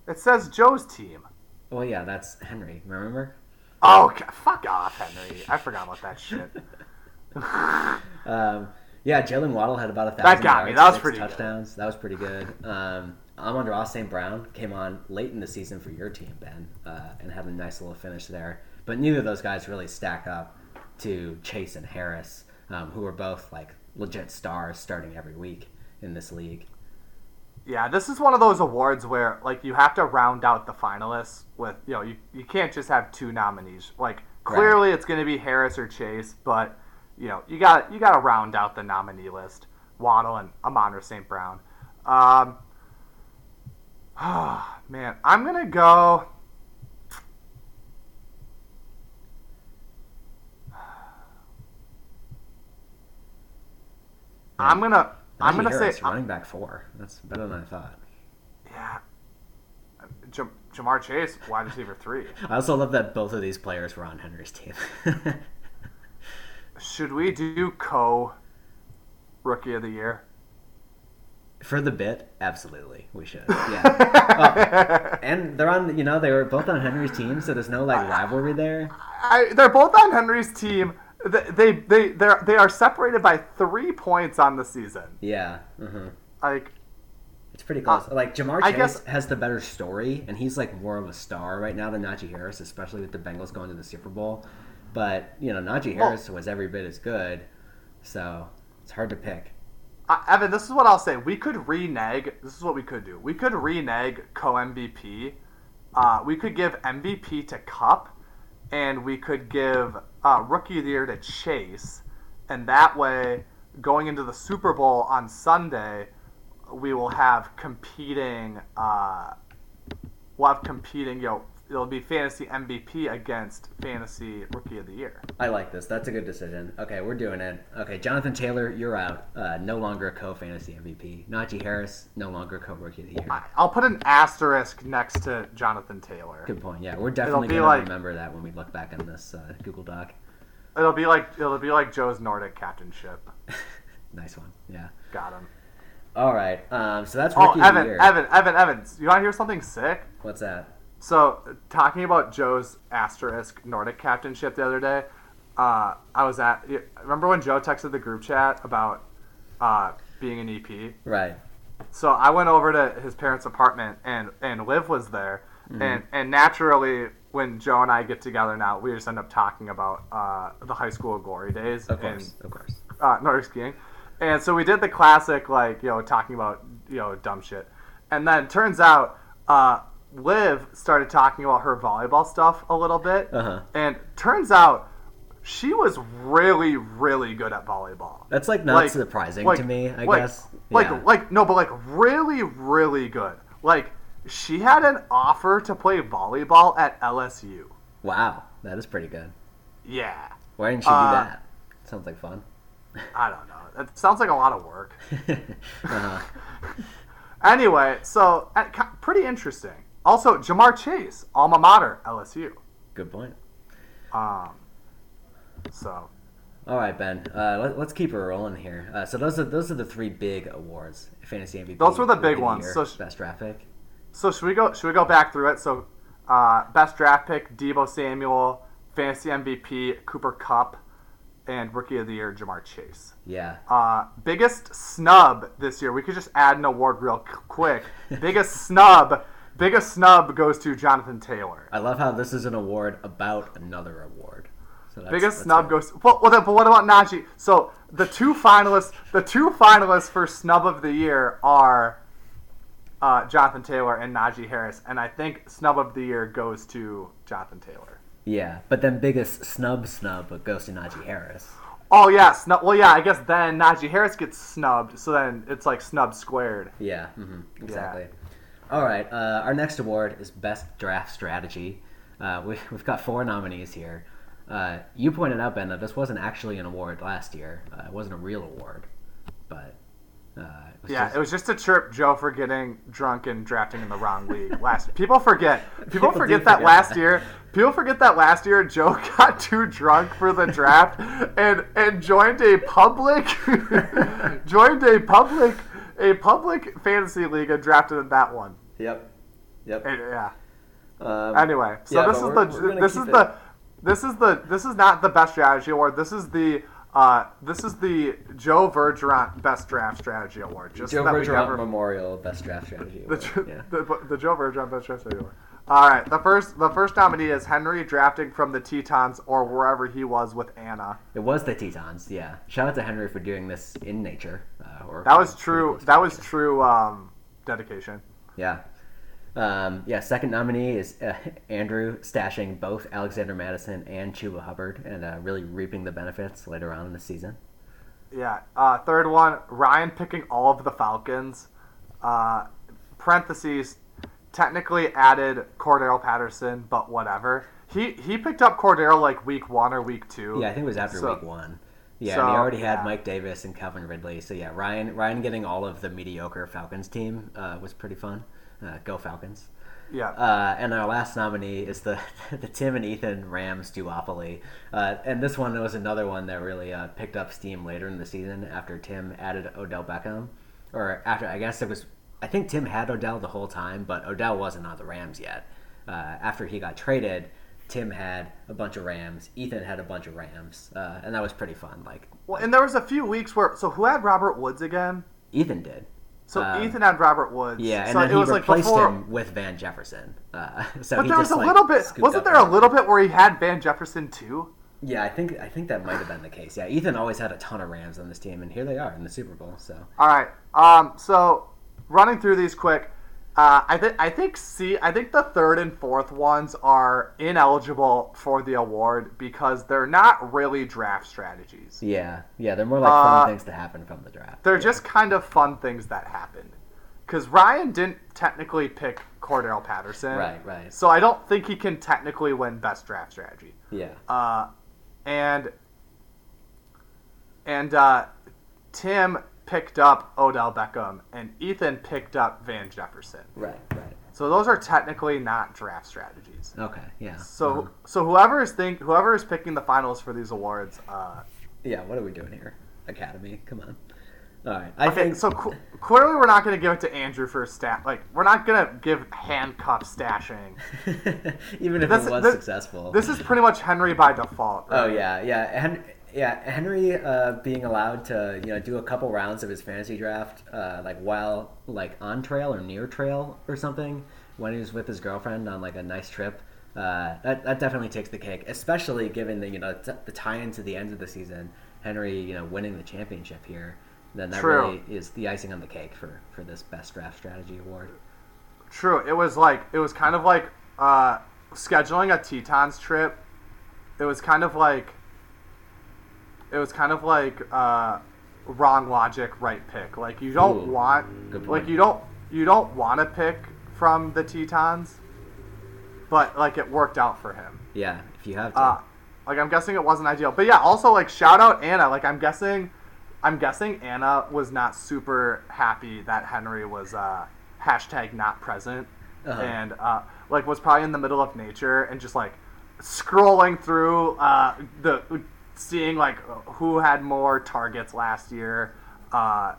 It says Joe's team. Well, yeah, that's Henry. Remember? Oh, fuck off, Henry. I forgot about that shit. Um, yeah, Jaylen Waddle had about a thousand. got me. yards, That was pretty good. touchdowns. That was pretty good. Um, Amon-Ra St. Brown came on late in the season for your team, Ben, uh, and had a nice little finish there. But neither of those guys really stack up to Chase and Harris, um, who are both like legit stars starting every week in this league. Yeah, this is one of those awards where like you have to round out the finalists with you know you, you can't just have two nominees. Like clearly it's going to be Harris or Chase, but you know you got you got to round out the nominee list. Waddle and Amon-Ra St. Brown. Um, man, I'm gonna go. I'm gonna I'm gonna Harris, say running back four. That's better than I thought. yeah. Jam- Ja'Marr Chase, wide receiver three. I also love that both of these players were on Henry's team. Should we do co rookie of the year? For the bit, absolutely, we should. Yeah, oh, and they're on. You know, they were both on Henry's team, so there's no like rivalry there. I, they're both on Henry's team. They they they they're, separated by three points on the season. Yeah, hmm Like it's pretty close. Uh, like Ja'Marr Chase guess- has the better story, and he's like more of a star right now than Najee Harris, especially with the Bengals going to the Super Bowl. But you know, Najee Well- Harris was every bit as good, so it's hard to pick. Uh, Evan, this is what I'll say. We could renege. This is what we could do. We could renege co MVP. Uh, we could give MVP to Kupp, and we could give uh, Rookie of the Year to Chase, and that way, going into the Super Bowl on Sunday, we will have competing. Uh, we'll have competing. You know, it'll be fantasy MVP against fantasy Rookie of the Year. I like this. That's a good decision. Okay, we're doing it. Okay, Jonathan Taylor, you're out. Uh, no longer co fantasy MVP. Najee Harris, no longer co rookie of the year. I- I'll put an asterisk next to Jonathan Taylor. Good point. Yeah, we're definitely gonna like- remember that when we look back on this uh, Google Doc. It'll be like it'll be like Joe's Nordic captainship. nice one. Yeah. Got him. All right. Um, so that's Oh, rookie of the Evan, year. Evan, Evan, Evan. You want to hear something sick? What's that? So, talking about Joe's asterisk Nordic captainship the other day, uh, I was at. Remember when Joe texted the group chat about uh, being an EP? Right. So I went over to his parents' apartment, and and Liv was there, and and naturally, when Joe and I get together now, we just end up talking about uh, the high school glory days. Of and course. Of course. uh, Nordic skiing. And so we did the classic, like, you know, talking about, you know, dumb shit. And then turns out, uh, Liv started talking about her volleyball stuff a little bit. Uh-huh. And turns out she was really, really good at volleyball. That's like not Like- surprising like- to me. I like- guess. Like, yeah. like, no, but like really, really good. Like, she had an offer to play volleyball at LSU. wow, that is pretty good. Yeah. Why didn't she Uh, do that? Sounds like fun. I don't know. It sounds like a lot of work. uh-huh. Anyway, so uh, pretty interesting. Also, Ja'Marr Chase, alma mater, LSU. good point. Um, so All right, Ben. Uh, let, let's keep it rolling here. Uh, so those are those are the three big awards: fantasy MVP. Those were the big ones. Year, So sh- best draft pick. so should we go? Should we go back through it? So, uh, best draft pick: Deebo Samuel, fantasy MVP: Cooper Kupp, and Rookie of the Year: Ja'Marr Chase. Yeah. Uh, biggest snub this year. We could just add an award real quick. biggest snub. Biggest snub goes to Jonathan Taylor. I love how this is an award about another award. So that's, Biggest that's snub goes. Well, well, but what about Najee? So the two finalists, the two finalists for snub of the year are uh, Jonathan Taylor and Najee Harris, and I think snub of the year goes to Jonathan Taylor. Yeah, but then biggest snub snub goes to Najee Harris. Oh yeah, snub. Well, yeah, I guess then Najee Harris gets snubbed, so then it's like snub squared. Yeah, hmm exactly. All right, uh, our next award is Best Draft Strategy. Uh, we, we've got four nominees here. Uh, you pointed out, Ben, that this wasn't actually an award last year. Uh, it wasn't a real award, but uh, it was Yeah, just- it was just a chirp Joe for getting drunk and drafting in the wrong league. Last people forget. People, People forget that forget last that. year. People forget that last year Joe got too drunk for the draft and and joined a public joined a public a public fantasy league and drafted in that one. Yep. Yep. And, yeah. Um, Anyway, so yeah, this is the this is it- the this is the this is not the best strategy award. This is the uh, this is the Joe Bergeron Best Draft Strategy Award. Just Joe so that we Bergeron never- Memorial Best Draft Strategy. the, Award. Jo- yeah. the, the Joe Bergeron Best Draft Strategy Award. All right, the first the first nominee is Henry drafting from the Tetons or wherever he was with Anna. It was the Tetons. Yeah. Shout out to Henry for doing this in nature. Uh, or That was true. That was true um, dedication. Yeah. Um, yeah, second nominee is uh, Andrew stashing both Alexander Mattison and Chuba Hubbard and uh, really reaping the benefits later on in the season. Yeah. Uh, third one, Ryan picking all of the Falcons. Uh, parentheses, technically added Cordarrelle Patterson, but whatever. He he picked up Cordarrelle like week one or week two. Yeah, I think it was after So- week one. Yeah, so, and he already had yeah. Mike Davis and Calvin Ridley. So yeah, Ryan Ryan getting all of the mediocre Falcons team uh, was pretty fun. Uh, go Falcons! Yeah. Uh, and our last nominee is the the Tim and Ethan Rams duopoly. Uh, and this one was another one that really uh, picked up steam later in the season after Tim added Odell Beckham. or after I guess it was. I think Tim had Odell the whole time, but Odell wasn't on the Rams yet. Uh, after he got traded, Tim had a bunch of Rams. Ethan had a bunch of Rams, uh, and that was pretty fun. Like Well, and there was a few weeks where so who had Robert Woods again? Ethan did. So Um, Ethan had Robert Woods. Yeah, and so then it he was like replaced before. him with Van Jefferson. Uh, so But he there was just, a like, little bit. Wasn't there a little bit where he had Van Jefferson too? Yeah, I think I think that might have been the case. Yeah, Ethan always had a ton of Rams on this team, and here they are in the Super Bowl. So All right. Um. So running through these quick, uh, I think I think C. I think the third and fourth ones are ineligible for the award because they're not really draft strategies. yeah, yeah, they're more like fun Uh, things to happen from the draft. They're Yeah. just kind of fun things that happened. Because Ryan didn't technically pick Cordarrelle Patterson. Right, right. So I don't think he can technically win best draft strategy. yeah, Uh, and and uh, Tim picked up Odell Beckham, and Ethan picked up Van Jefferson. right, right. So those are technically not draft strategies. Okay, yeah. So Uh-huh. so whoever is think whoever is picking the finals for these awards, uh, yeah, what are we doing here? Academy, come on. All right, I okay, think so cl- clearly we're not going to give it to Andrew for a stat. Like we're not going to give handcuff stashing. even if This- it was this- successful. This is pretty much Henry by default. Oh right? yeah, yeah, Hen- yeah. Henry uh, being allowed to you know do a couple rounds of his fantasy draft, uh, like while like on trail or near trail or something, when he was with his girlfriend on like a nice trip. Uh, that, that definitely takes the cake, especially given the you know t- the tie-in to the end of the season. Henry, you know, winning the championship here, then that True. really is the icing on the cake for for this best draft strategy award. True. It was like it was kind of like uh, scheduling a Tetons trip. It was kind of like it was kind of like uh, wrong logic, right pick. Like you don't Ooh, want like you don't you don't want to pick from the Tetons, but like it worked out for him. Yeah, if you have to. Uh, like I'm guessing it wasn't ideal, but yeah. Also, like shout out Anna. Like I'm guessing, I'm guessing Anna was not super happy that Henry was uh, hashtag not present, Uh-huh. and uh, like was probably in the middle of nature and just like scrolling through uh, the seeing like who had more targets last year. Uh,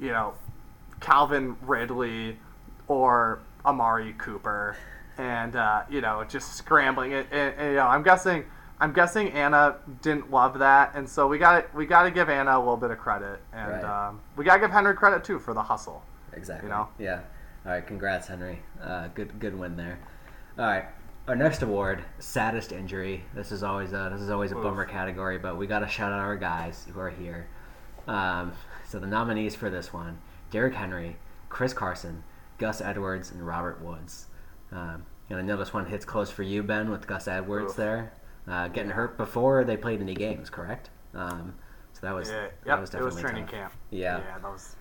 you know, Calvin Ridley or Amari Cooper, and uh, you know, just scrambling. And, and, and, you know, I'm guessing, I'm guessing Anna didn't love that, and so we got we got to give Anna a little bit of credit, and Right. um, we got to give Henry credit too for the hustle. Exactly. You know? Yeah. All right. Congrats, Henry. Uh, good good win there. All right. Our next award, saddest injury. This is always a this is always a Oof. bummer category, but we got to shout out our guys who are here. Um, so the nominees for this one: Derrick Henry, Chris Carson, Gus Edwards, and Robert Woods. Um, and I know this one hits close for you, Ben, with Gus Edwards Oof. there, uh, getting hurt before they played any games, correct? Um, so that was Yeah, that yep, was it was definitely training tough. camp. Yeah. yeah, that was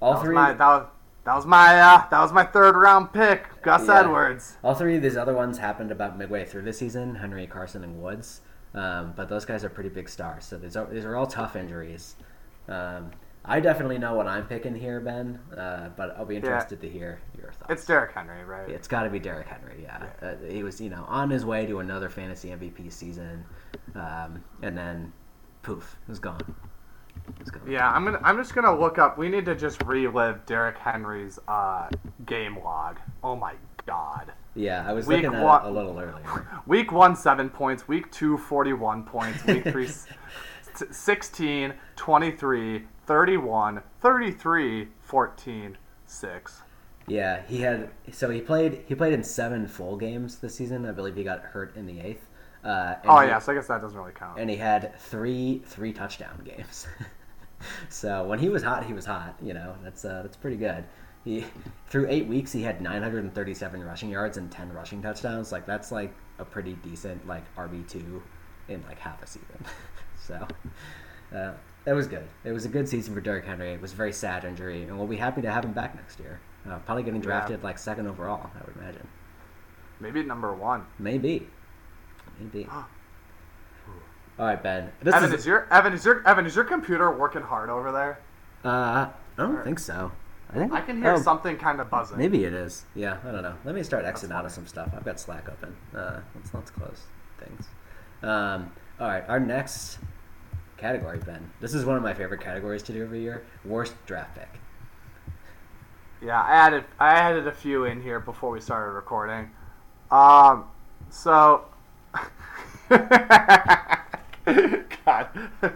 All that was three. my that was, that was my uh, that was my third round pick, Gus Yeah. Edwards. All three of these other ones happened about midway through the season: Henry, Carson, and Woods. Um, but those guys are pretty big stars, so these are these are all tough injuries. Um, I definitely know what I'm picking here, Ben. Uh, but I'll be interested to hear your thoughts. It's Derrick Henry, right? It's got to be Derrick Henry. Yeah, Uh, he was you know on his way to another fantasy MVP season, um, and then poof, it was gone. It was gone. Yeah, I'm gonna. I'm just gonna look up. We need to just relive Derrick Henry's uh, game log. Oh my god. Yeah, I was Week looking at one- a little earlier. Week one, seven points. Week two, 41 points. Week three, 16, 23, 31, 33, 14, 6. Yeah, he had so he played he played in seven full games this season. I believe he got hurt in the eighth. Uh, Oh, he- yeah, so I guess that doesn't really count. and he had three three touchdown games. so when he was hot, he was hot. You know that's uh, that's pretty good. He through eight weeks he had 937 rushing yards and 10 rushing touchdowns. Like that's like a pretty decent like RB two in like half a season. so uh, that was good. It was a good season for Derrick Henry. It was a very sad injury, and we'll be happy to have him back next year. Uh, probably getting Yeah. drafted like second overall, I would imagine. Maybe number one. Maybe, maybe. All right, Ben. This Evan, is is your Evan is your Evan is your computer working hard over there? Uh, I don't think so. I think I can hear oh, something kind of buzzing. Maybe it is. Yeah, I don't know. Let me start exiting out of some stuff. I've got Slack open. Uh, let's let's close things. Um, all right, our next category, Ben. This is one of my favorite categories to do every year. Worst draft pick. Yeah, I added I added a few in here before we started recording. Um, so. God,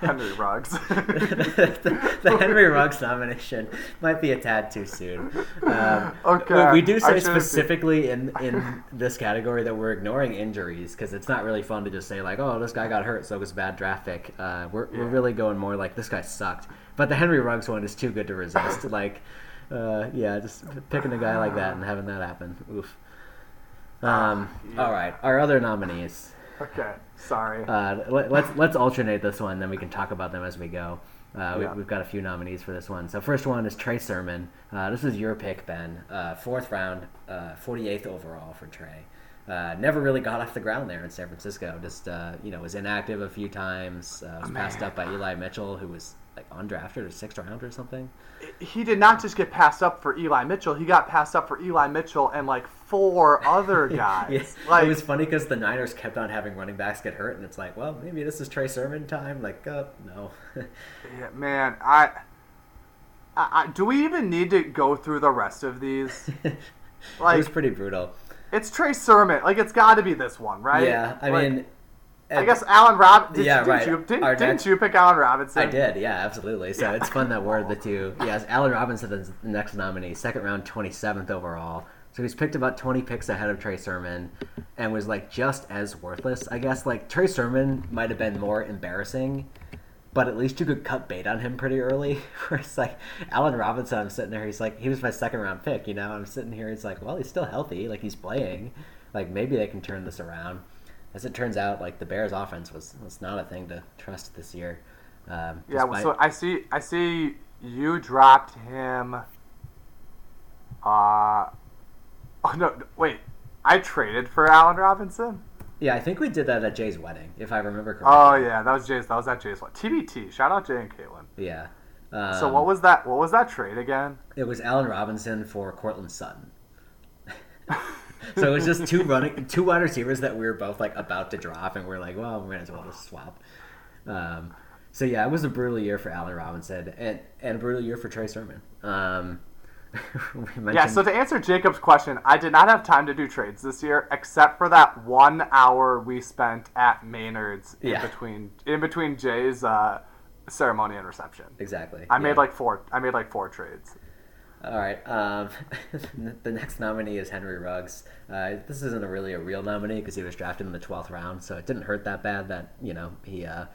Henry Ruggs. the, the Henry Ruggs nomination might be a tad too soon. Um, Okay, We do say shouldn't be- specifically in, in this category that we're ignoring injuries because it's not really fun to just say like, oh, this guy got hurt, so it was bad draft pick. Uh, we're, we're really going more like this guy sucked. But the Henry Ruggs one is too good to resist. like, uh, yeah, just picking a guy like that and having that happen. Oof. Um, Yeah. All right, our other nominees. okay, sorry. Uh, let, let's let's alternate this one, then we can talk about them as we go. Uh, we, Yeah. We've got a few nominees for this one. So first one is Trey Sermon. Uh, this is your pick, Ben. Uh, fourth round, uh, 48th overall for Trey. Uh, never really got off the ground there in San Francisco. Just uh, you know was inactive a few times. Uh, was passed up by Eli Mitchell, who was like undrafted or sixth round or something. he did not just get passed up for Eli Mitchell. He got passed up for Eli Mitchell and like four other guys. Yeah. Like it was funny because the Niners kept on having running backs get hurt, and it's like, well, maybe this is Trey Sermon time. Like, uh, no. Yeah, man, I, I, I, do we even need to go through the rest of these? it Like, was pretty brutal. it's Trey Sermon. Like, it's got to be this one, right? Yeah, I Like, mean, I guess Allen Rob. Did, Yeah, didn't right. You, didn't next- you pick Allen Robinson? I did, yeah, absolutely. So Yeah. it's fun that we're the two. Yes, Allen Robinson is the next nominee, second round, twenty seventh overall. So he's picked about twenty picks ahead of Trey Sermon, and was like just as worthless. I guess like Trey Sermon might have been more embarrassing, but at least you could cut bait on him pretty early. Where it's like Allen Robinson, I'm sitting there, he's like he was my second round pick. You know, I'm sitting here, it's like well he's still healthy, like he's playing, like maybe they can turn this around. As it turns out, like the Bears' offense was was not a thing to trust this year. Um, Yeah. despite- So I see. I see. You dropped him. Uh. Oh no! Wait. I traded for Allen Robinson. Yeah, I think we did that at Jay's wedding, if I remember correctly. Oh yeah, that was Jay's. That was at Jay's one. TBT. Shout out Jay and Caitlin. Yeah. Um, So what was that? What was that trade again? it was Allen Robinson for Courtland Sutton. so it was just two running, two wide receivers that we were both like about to drop, and we are like, well, we might as well just swap. Um, so yeah, it was a brutal year for Allen Robinson, and and a brutal year for Trey Sermon. Um, we Yeah. So to answer Jacob's question, I did not have time to do trades this year, except for that one hour we spent at Maynard's in Yeah. between in between Jay's uh, ceremony and reception. exactly. I made like four. I made like four trades. All right. Um, the next nominee is Henry Ruggs. Uh, this isn't a really a real nominee because he was drafted in the twelfth round, so it didn't hurt that bad that you know he uh,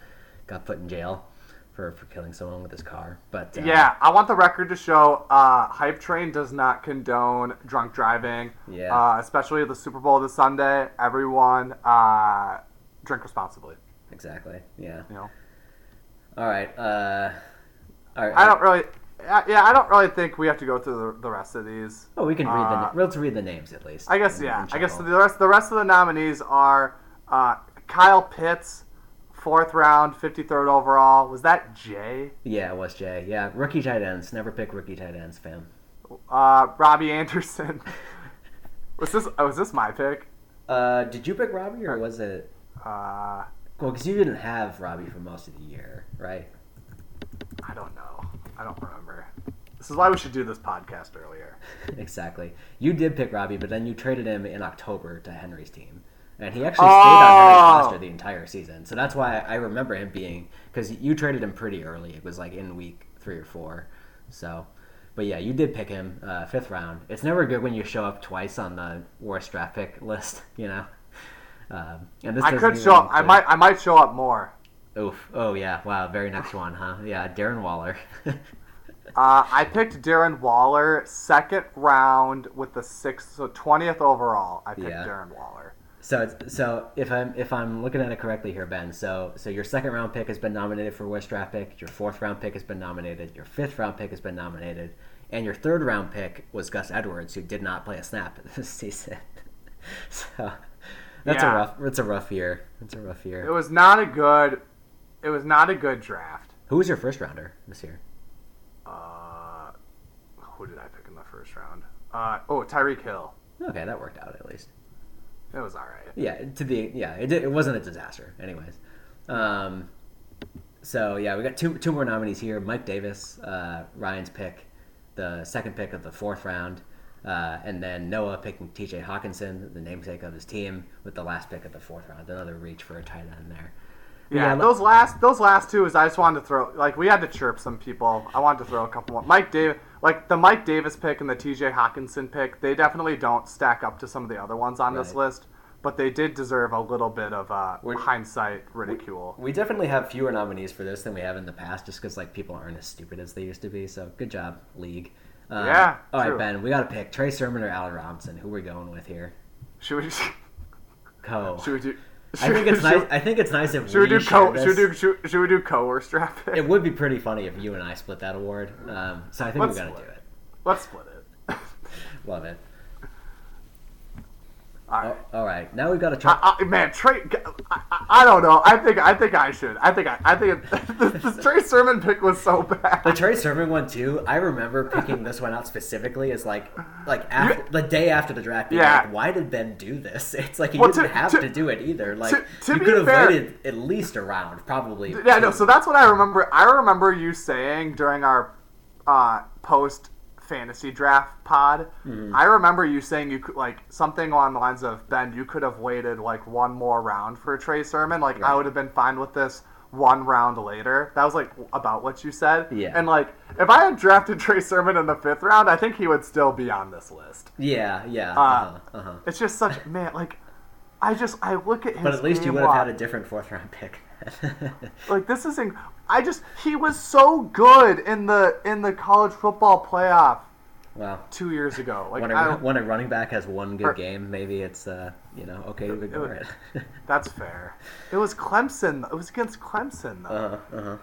got put in jail for, for killing someone with his car. But uh, Yeah, I want the record to show uh, Hype Train does not condone drunk driving. Yeah. Uh, especially the Super Bowl this Sunday. Everyone, uh, drink responsibly. exactly. Yeah. You know. All right. Uh, all right. I don't really. Yeah, I don't really think we have to go through the, the rest of these. Oh, we can read the. uh, na- Let's read the names at least. I guess and- yeah. and I guess the rest the rest of the nominees are uh, Kyle Pitts, fourth round, fifty third overall. Was that Jay? Yeah, it was Jay. Yeah, rookie tight ends. Never pick rookie tight ends, fam. Uh, Robbie Anderson. was this oh, was this my pick? Uh, did you pick Robbie or was it? Uh, Well, because you didn't have Robbie for most of the year, right? I don't know. I don't remember. This is why we should do this podcast earlier. exactly. You did pick Robbie, but then you traded him in October to Henry's team. And he actually stayed on Henry's Oh! roster the entire season. So that's why I remember him being because you traded him pretty early. It was like in week three or four. So, but yeah, you did pick him uh, fifth round. It's never good when you show up twice on the worst draft pick list, you know. Um, and this I could show up. I might. I might show up more. Oof. Oh yeah. Wow. Very next one, huh? Yeah. Darren Waller. Uh, I picked Darren Waller second round with the sixth, so twentieth overall. I picked Yeah. Darren Waller. So it's, so if I'm if I'm looking at it correctly here, Ben. So so your second round pick has been nominated for worst draft pick. Your fourth round pick has been nominated. Your fifth round pick has been nominated, and your third round pick was Gus Edwards, who did not play a snap this season. so that's Yeah. a rough. It's a rough year. It's a rough year. It was not a good. It was not a good draft. Who was your first rounder this year? Uh, who did I pick in the first round? Uh, oh, Tyreek Hill. Okay, that worked out at least. It was all right. Yeah, to the yeah, it, did, it wasn't a disaster. Anyways, um, so yeah, we got two two more nominees here. Mike Davis, uh, Ryan's pick. the second pick of the fourth round. Uh, and then Noah picking T.J. Hockenson, the namesake of his team, with the last pick of the fourth round. Another reach for a tight end there. Yeah, Yeah, those last those last two is I just wanted to throw like we had to chirp some people. I wanted to throw a couple more. Mike Davis, like the Mike Davis pick and the T.J. Hockenson pick, they definitely don't stack up to some of the other ones on this list, but they did deserve a little bit of uh, hindsight ridicule. We definitely have fewer nominees for this than we have in the past, just because like people aren't as stupid as they used to be. So good job, league. Um, Yeah, All right, true. Ben, we got to pick Trey Sermon or Allen Robinson. Who are we going with here? Should we? Co. Should we do? I think it's nice. I think it's nice if Should we do co? Should we do? Should, should we do co-worst draft pick? It would be pretty funny if you and I split that award. Um, so I think Let's we got to do it. Let's split it. Love it. All right. Oh, all right, now we've got to try. I, I, man, Trey. I, I, I don't know. I think I think I should. I think I, I think it, this, Trey Sermon pick was so bad. The Trey Sermon one too. I remember picking this one out specifically as like, like after, the day after the draft. being Yeah. Like, why did Ben do this? It's like he Well, didn't to- have to- to, do it either. Like to- to you could have fair- waited at least a round, probably. Yeah, no. So that's what I remember. I remember you saying during our uh, post fantasy draft pod. Mm-hmm. I remember you saying you could like something along the lines of Ben. You could have waited like one more round for Trey Sermon. Like I would have been fine with this one round later. That was like about what you said. Yeah. And like if I had drafted Trey Sermon in the fifth round, I think he would still be on this list. Yeah, yeah. Uh, Uh-huh, uh-huh. It's just such man. Like I just I look at his. But at least you would have had a different fourth round pick. Like this is, inc- I just he was so good in the in the college football playoff wow. two years ago. Like When I a, when a running back has one good Or- game, maybe it's uh, you know okay to ignore it. that's fair. It was Clemson. It was against Clemson though. uh-huh, uh-huh.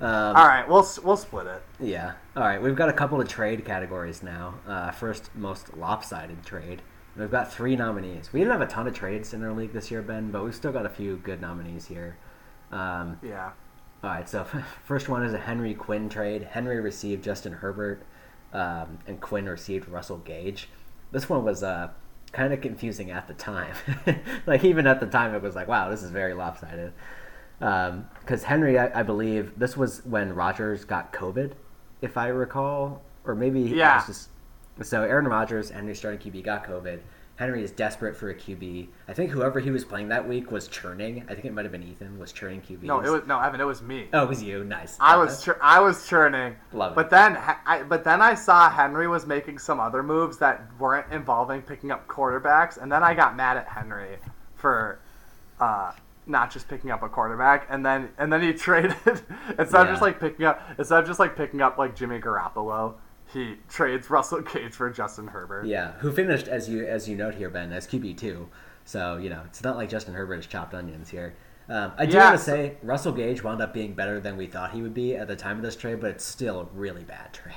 Um, All right, we'll we'll split it. Yeah. All right. We've got a couple of trade categories now. Uh, first, most lopsided trade. We've got three nominees. We didn't have a ton of trades in our league this year, Ben, but we've still got a few good nominees here. Um, Yeah. All right. So first one is a Henry Quinn trade. Henry received Justin Herbert, um, and Quinn received Russell Gage. This one was uh, kind of confusing at the time. like even at the time, it was like, wow, this is very lopsided. Because Henry, I, I believe this was when Rodgers got COVID, if I recall, or maybe Yeah. was just so Aaron Rodgers, Henry starting QB, got COVID. Henry is desperate for a QB. I think whoever he was playing that week was churning. I think it might have been Ethan was churning QBs. No, it was no Evan. It was me. Oh, it was you. Nice. I was chur- I was churning. Love it. But then I, but then I saw Henry was making some other moves that weren't involving picking up quarterbacks, and then I got mad at Henry for uh, not just picking up a quarterback, and then and then he traded instead of just like picking up instead of just like picking up like Jimmy Garoppolo, he trades Russell Gage for Justin Herbert. Yeah, who finished as you as you note here, Ben, as QB two. So you know it's not like Justin Herbert has chopped onions here. Um, I do Yeah, want to so- say Russell Gage wound up being better than we thought he would be at the time of this trade, but it's still a really bad trade.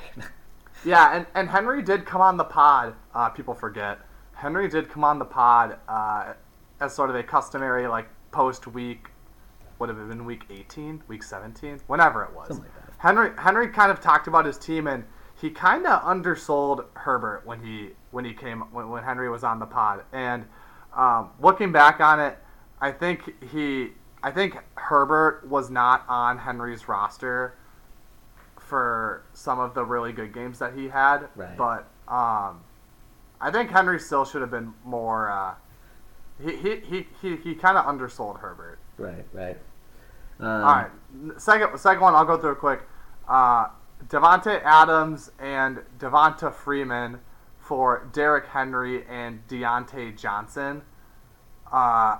Yeah, and, and Henry did come on the pod. Uh, people forget. Henry did come on the pod uh, as sort of a customary, like, post week, would have been week 18, week 17, whenever it was. Like that. Henry Henry kind of talked about his team, and he kind of undersold Herbert when he when he came when, when Henry was on the pod. And um, looking back on it, I think he I think Herbert was not on Henry's roster for some of the really good games that he had. Right. But um, I think Henry still should have been more. Uh, he he he he, he kind of undersold Herbert. right, right. Um, All right, second second one. I'll go through it quick. Uh, Davante Adams and Devonta Freeman for Derrick Henry and Diontae Johnson. Uh,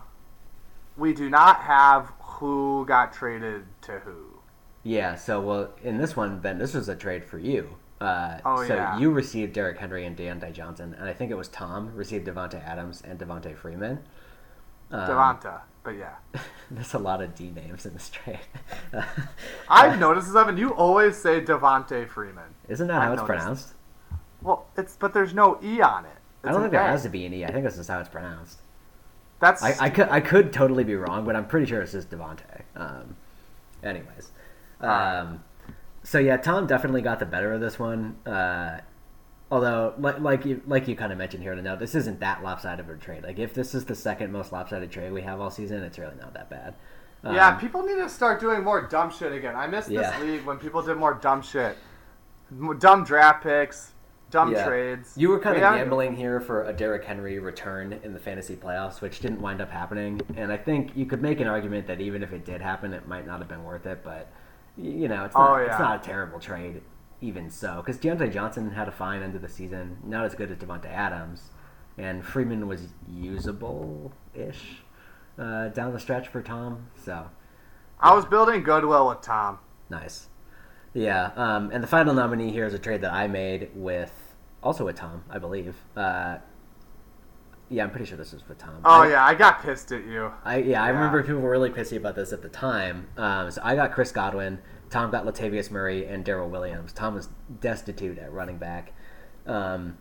we do not have who got traded to who. Yeah, so well in this one, Ben, this was a trade for you. Uh, Oh, so yeah. you received Derrick Henry and Diontae Johnson, and I think it was Tom received Davante Adams and Devonte Freeman. Um, Devonta, but yeah. There's a lot of D names in this trade. I've noticed this, Evan. You always say Devonte Freeman. Isn't that how I've it's noticed. pronounced? Well, it's but there's no e on it. I don't think there has to be an E. I think this is how it's pronounced. That's I, I could I could totally be wrong, but I'm pretty sure it's just Devonte. Um, anyways, um, so yeah, Tom definitely got the better of this one. Uh, although, like like you like you kind of mentioned here to know, this isn't that lopsided of a trade. Like if this is the second most lopsided trade we have all season, it's really not that bad. Um, Yeah, people need to start doing more dumb shit again. I miss Yeah. this league when people did more dumb shit. Dumb draft picks, dumb Yeah. trades. You were kind of Yeah. gambling here for a Derrick Henry return in the fantasy playoffs, which didn't wind up happening. And I think you could make an argument that even if it did happen, it might not have been worth it. But you know, it's not, Oh, it's not a terrible trade, even so. Because Diontae Johnson had a fine end of the season, not as good as Davante Adams, and Freeman was usable-ish uh, down the stretch for Tom. So I was building goodwill with Tom. Nice. Yeah, um, and the final nominee here is a trade that I made with also with Tom, I believe. Uh, yeah, I'm pretty sure this was with Tom. Oh I, yeah, I got pissed at you. I yeah, I remember people were really pissy about this at the time. Um, so I got Chris Godwin, Tom got Latavius Murray, and Darrel Williams. Tom was destitute at running back. Um,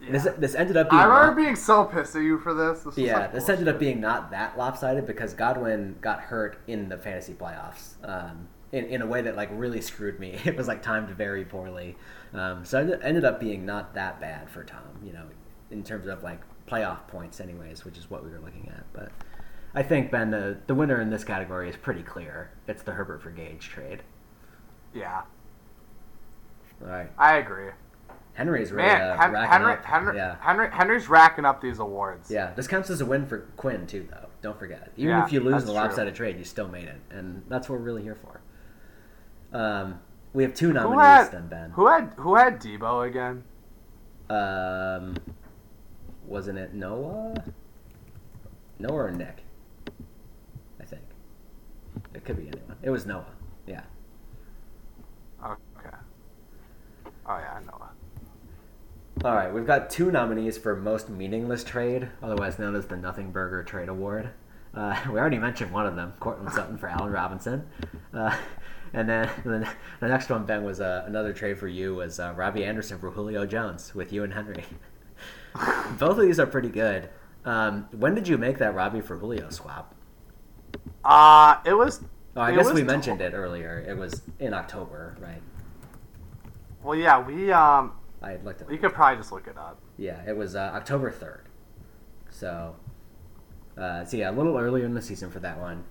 This this ended up being I not- remember being so pissed at you for this. this yeah, like this ended up being not that lopsided because Godwin got hurt in the fantasy playoffs um, in, in a way that like really screwed me. It was like timed very poorly, um, so it ended up being not that bad for Tom. You know, in terms of like playoff points, anyways, which is what we were looking at. But I think Ben, the the winner in this category is pretty clear. It's the Herbert for Gage trade. Yeah, All right, I agree. Henry's really Man, uh, Hen- racking Henry, up. Henry, yeah. Henry, Henry's racking up these awards. Yeah, this counts as a win for Quinn too, though. Don't forget. Even Yeah, if you lose the true. lopsided trade, you still made it, and that's what we're really here for. Um, we have two nominees had then, Ben. who had who had Deebo again? Um, wasn't it Noah? Noah or Nick? I think it could be anyone. It was Noah. Yeah. Okay. Oh yeah, I know. All right, we've got two nominees for most meaningless trade, otherwise known as the Nothing Burger Trade Award. Uh, we already mentioned one of them, Courtland Sutton for Allen Robinson, uh, and then the, the next one, Ben, was uh, another trade for you was uh, Robbie Anderson for Julio Jones with you and Henry. Both of these are pretty good. Um, when did you make that Robbie for Julio swap? Uh, it was. Oh, I guess we t- mentioned it earlier. It was in October, right? Well, yeah, we um, I had looked at you could probably just look it up. Yeah, it was uh, October third. So, uh, so yeah, a little earlier in the season for that one.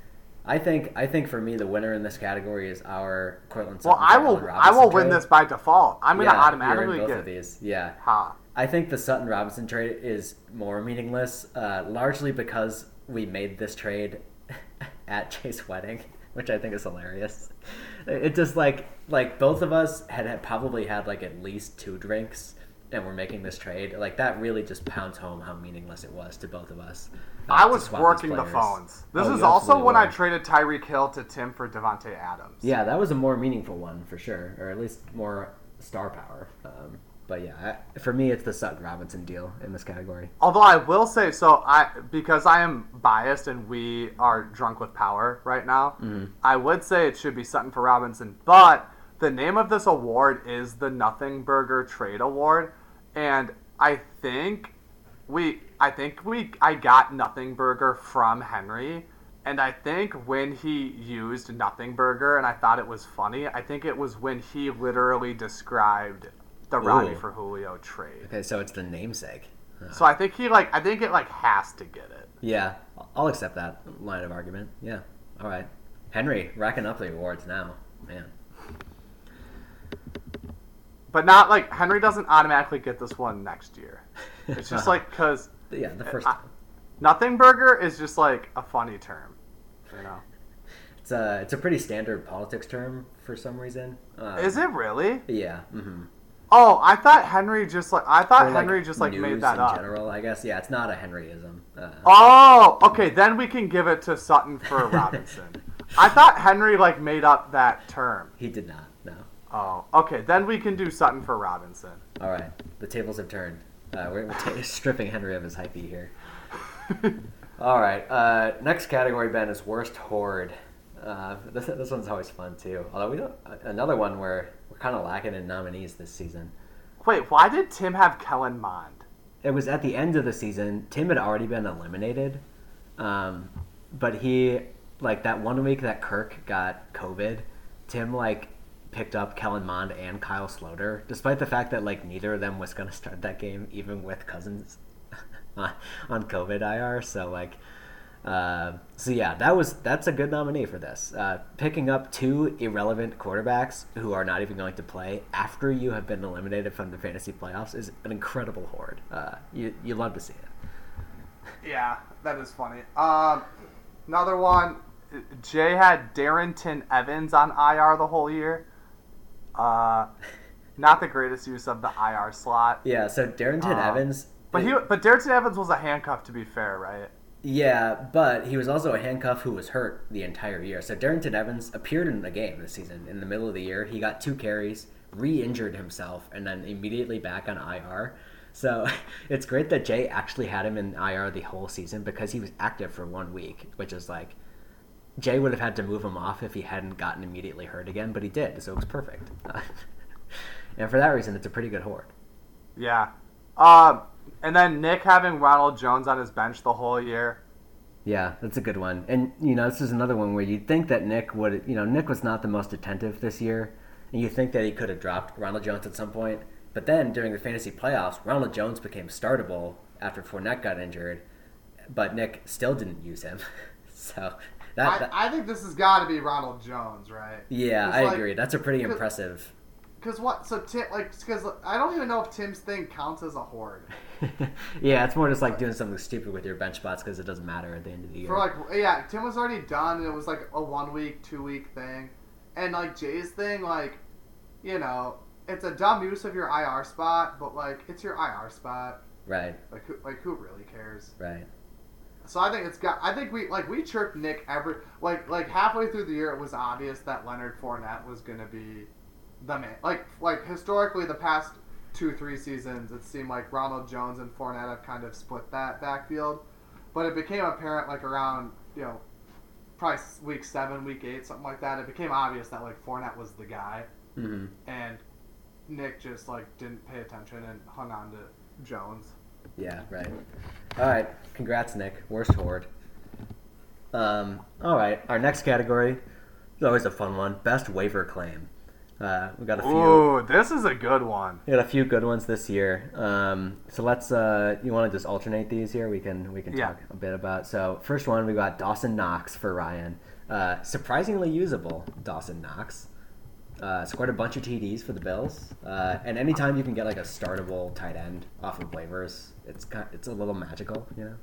I think I think for me the winner in this category is our Courtland. Well, I will. I will win this by default. I'm gonna Yeah, automatically both get. of these. Yeah, Ha. I think the Sutton Robinson trade is more meaningless, uh, largely because we made this trade at Jay's Wedding, which I think is hilarious. It just like like both of us had, had probably had like at least two drinks, and we're making this trade. Like that really just pounds home how meaningless it was to both of us. uh, I was working the phones. This Oh, is also when I traded Tyreek Hill to Tim for Davante Adams. Yeah, that was a more meaningful one for sure, or at least more star power. Um, but yeah, I, for me, it's the Sutton Robinson deal in this category. Although I will say so, I because I am biased and we are drunk with power right now. Mm-hmm. I would say it should be Sutton for Robinson, but the name of this award is the Nothing Burger Trade Award, and I think we, I think we, I got Nothing Burger from Henry. And I think when he used Nothing Burger and I thought it was funny, I think it was when he literally described the Robbie Ooh. for Julio trade. Okay, so it's the namesake. So I think he like I think it like has to get it. Yeah, I'll accept that line of argument. Yeah, all right. Henry racking up the awards now, man. But not like Henry doesn't automatically get this one next year. It's just like because Yeah, the first I- nothing burger is just like a funny term, you know. It's a it's a pretty standard politics term for some reason. Um, Is it really? Yeah. Mm-hmm. Oh, I thought Henry just like I thought Henry just like made that in up. general, I guess. Yeah, it's not a Henryism. Uh, Oh, okay. Then we can give it to Sutton for Robinson. I thought Henry like made up that term. He did not. No. Oh, okay. Then we can do Sutton for Robinson. All right. The tables have turned. Uh, we're we're ta stripping Henry of his hypey here. All right. Uh, next category, Ben, is worst hoard. Uh, this, this one's always fun too. Although we don't, another one where kind of lacking in nominees this season. Wait, why did Tim have Kellen Mond? It was at the end of the season. Tim had already been eliminated, um, but he like that one week that Kirk got COVID. Tim like picked up Kellen Mond and Kyle Sloter, despite the fact that like neither of them was going to start that game, even with Cousins on on COVID IR. So like, Uh, so yeah, that was that's a good nominee for this. Uh, picking up two irrelevant quarterbacks who are not even going to play after you have been eliminated from the fantasy playoffs is an incredible hoard. Uh, you you love to see it. Yeah, that is funny. Um, another one. Jay had Darrynton Evans on IR the whole year. Uh, not the greatest use of the IR slot. Yeah, so Darrynton Um, Evans. But he, but Darrynton Evans was a handcuff to be fair, right? Yeah, but he was also a handcuff who was hurt the entire year. So Darrynton Evans appeared in the game this season in the middle of the year. He got two carries, re-injured himself, and then immediately back on IR. So it's great that Jay actually had him in IR the whole season because he was active for one week, which is like Jay would have had to move him off if he hadn't gotten immediately hurt again, but he did, so it was perfect. and for that reason, it's a pretty good hoard. Yeah. Um, and then Nick having Ronald Jones on his bench the whole year. Yeah, that's a good one. And you know, this is another one where you'd think that Nick would, you know, Nick was not the most attentive this year, and you think that he could have dropped Ronald Jones at some point. But then during the fantasy playoffs, Ronald Jones became startable after Fournette got injured, but Nick still didn't use him. so that, I, that- I think this has got to be Ronald Jones, right? yeah, I like- agree. That's a pretty impressive. Because what? So Tim, like, because I don't even know if Tim's thing counts as a hoard. yeah, it's more just like doing something stupid with your bench spots because it doesn't matter at the end of the year. For like, yeah, Tim was already done, and it was like a one week, two week thing, and like Jay's thing, like, you know, it's a dumb use of your IR spot, but like, it's your IR spot. right, Like, who, like who really cares? right. So I think it's got. I think we like we chirped Nick every like like halfway through the year. It was obvious that Leonard Fournette was gonna be the man. Like like historically, the past two three seasons, it seemed like Ronald Jones and Fournette have kind of split that backfield, but it became apparent like around you know probably week seven, week eight, something like that. It became obvious that like Fournette was the guy, hmm and Nick just like didn't pay attention and hung on to Jones. Yeah, right. All right, congrats, Nick. Worst hoard. Um, all right, our next category is always a fun one. Best waiver claim. Uh, we got a few. Ooh, this is a good one. We got a few good ones this year. Um, so let's. Uh, you want to just alternate these here? We can. We can Yeah. talk a bit about. So first one, we got Dawson Knox for Ryan. Uh, surprisingly usable, Dawson Knox. Uh, scored a bunch of TDs for the Bills, uh, and anytime you can get like a startable tight end off of waivers, it's kind, it's a little magical, you know.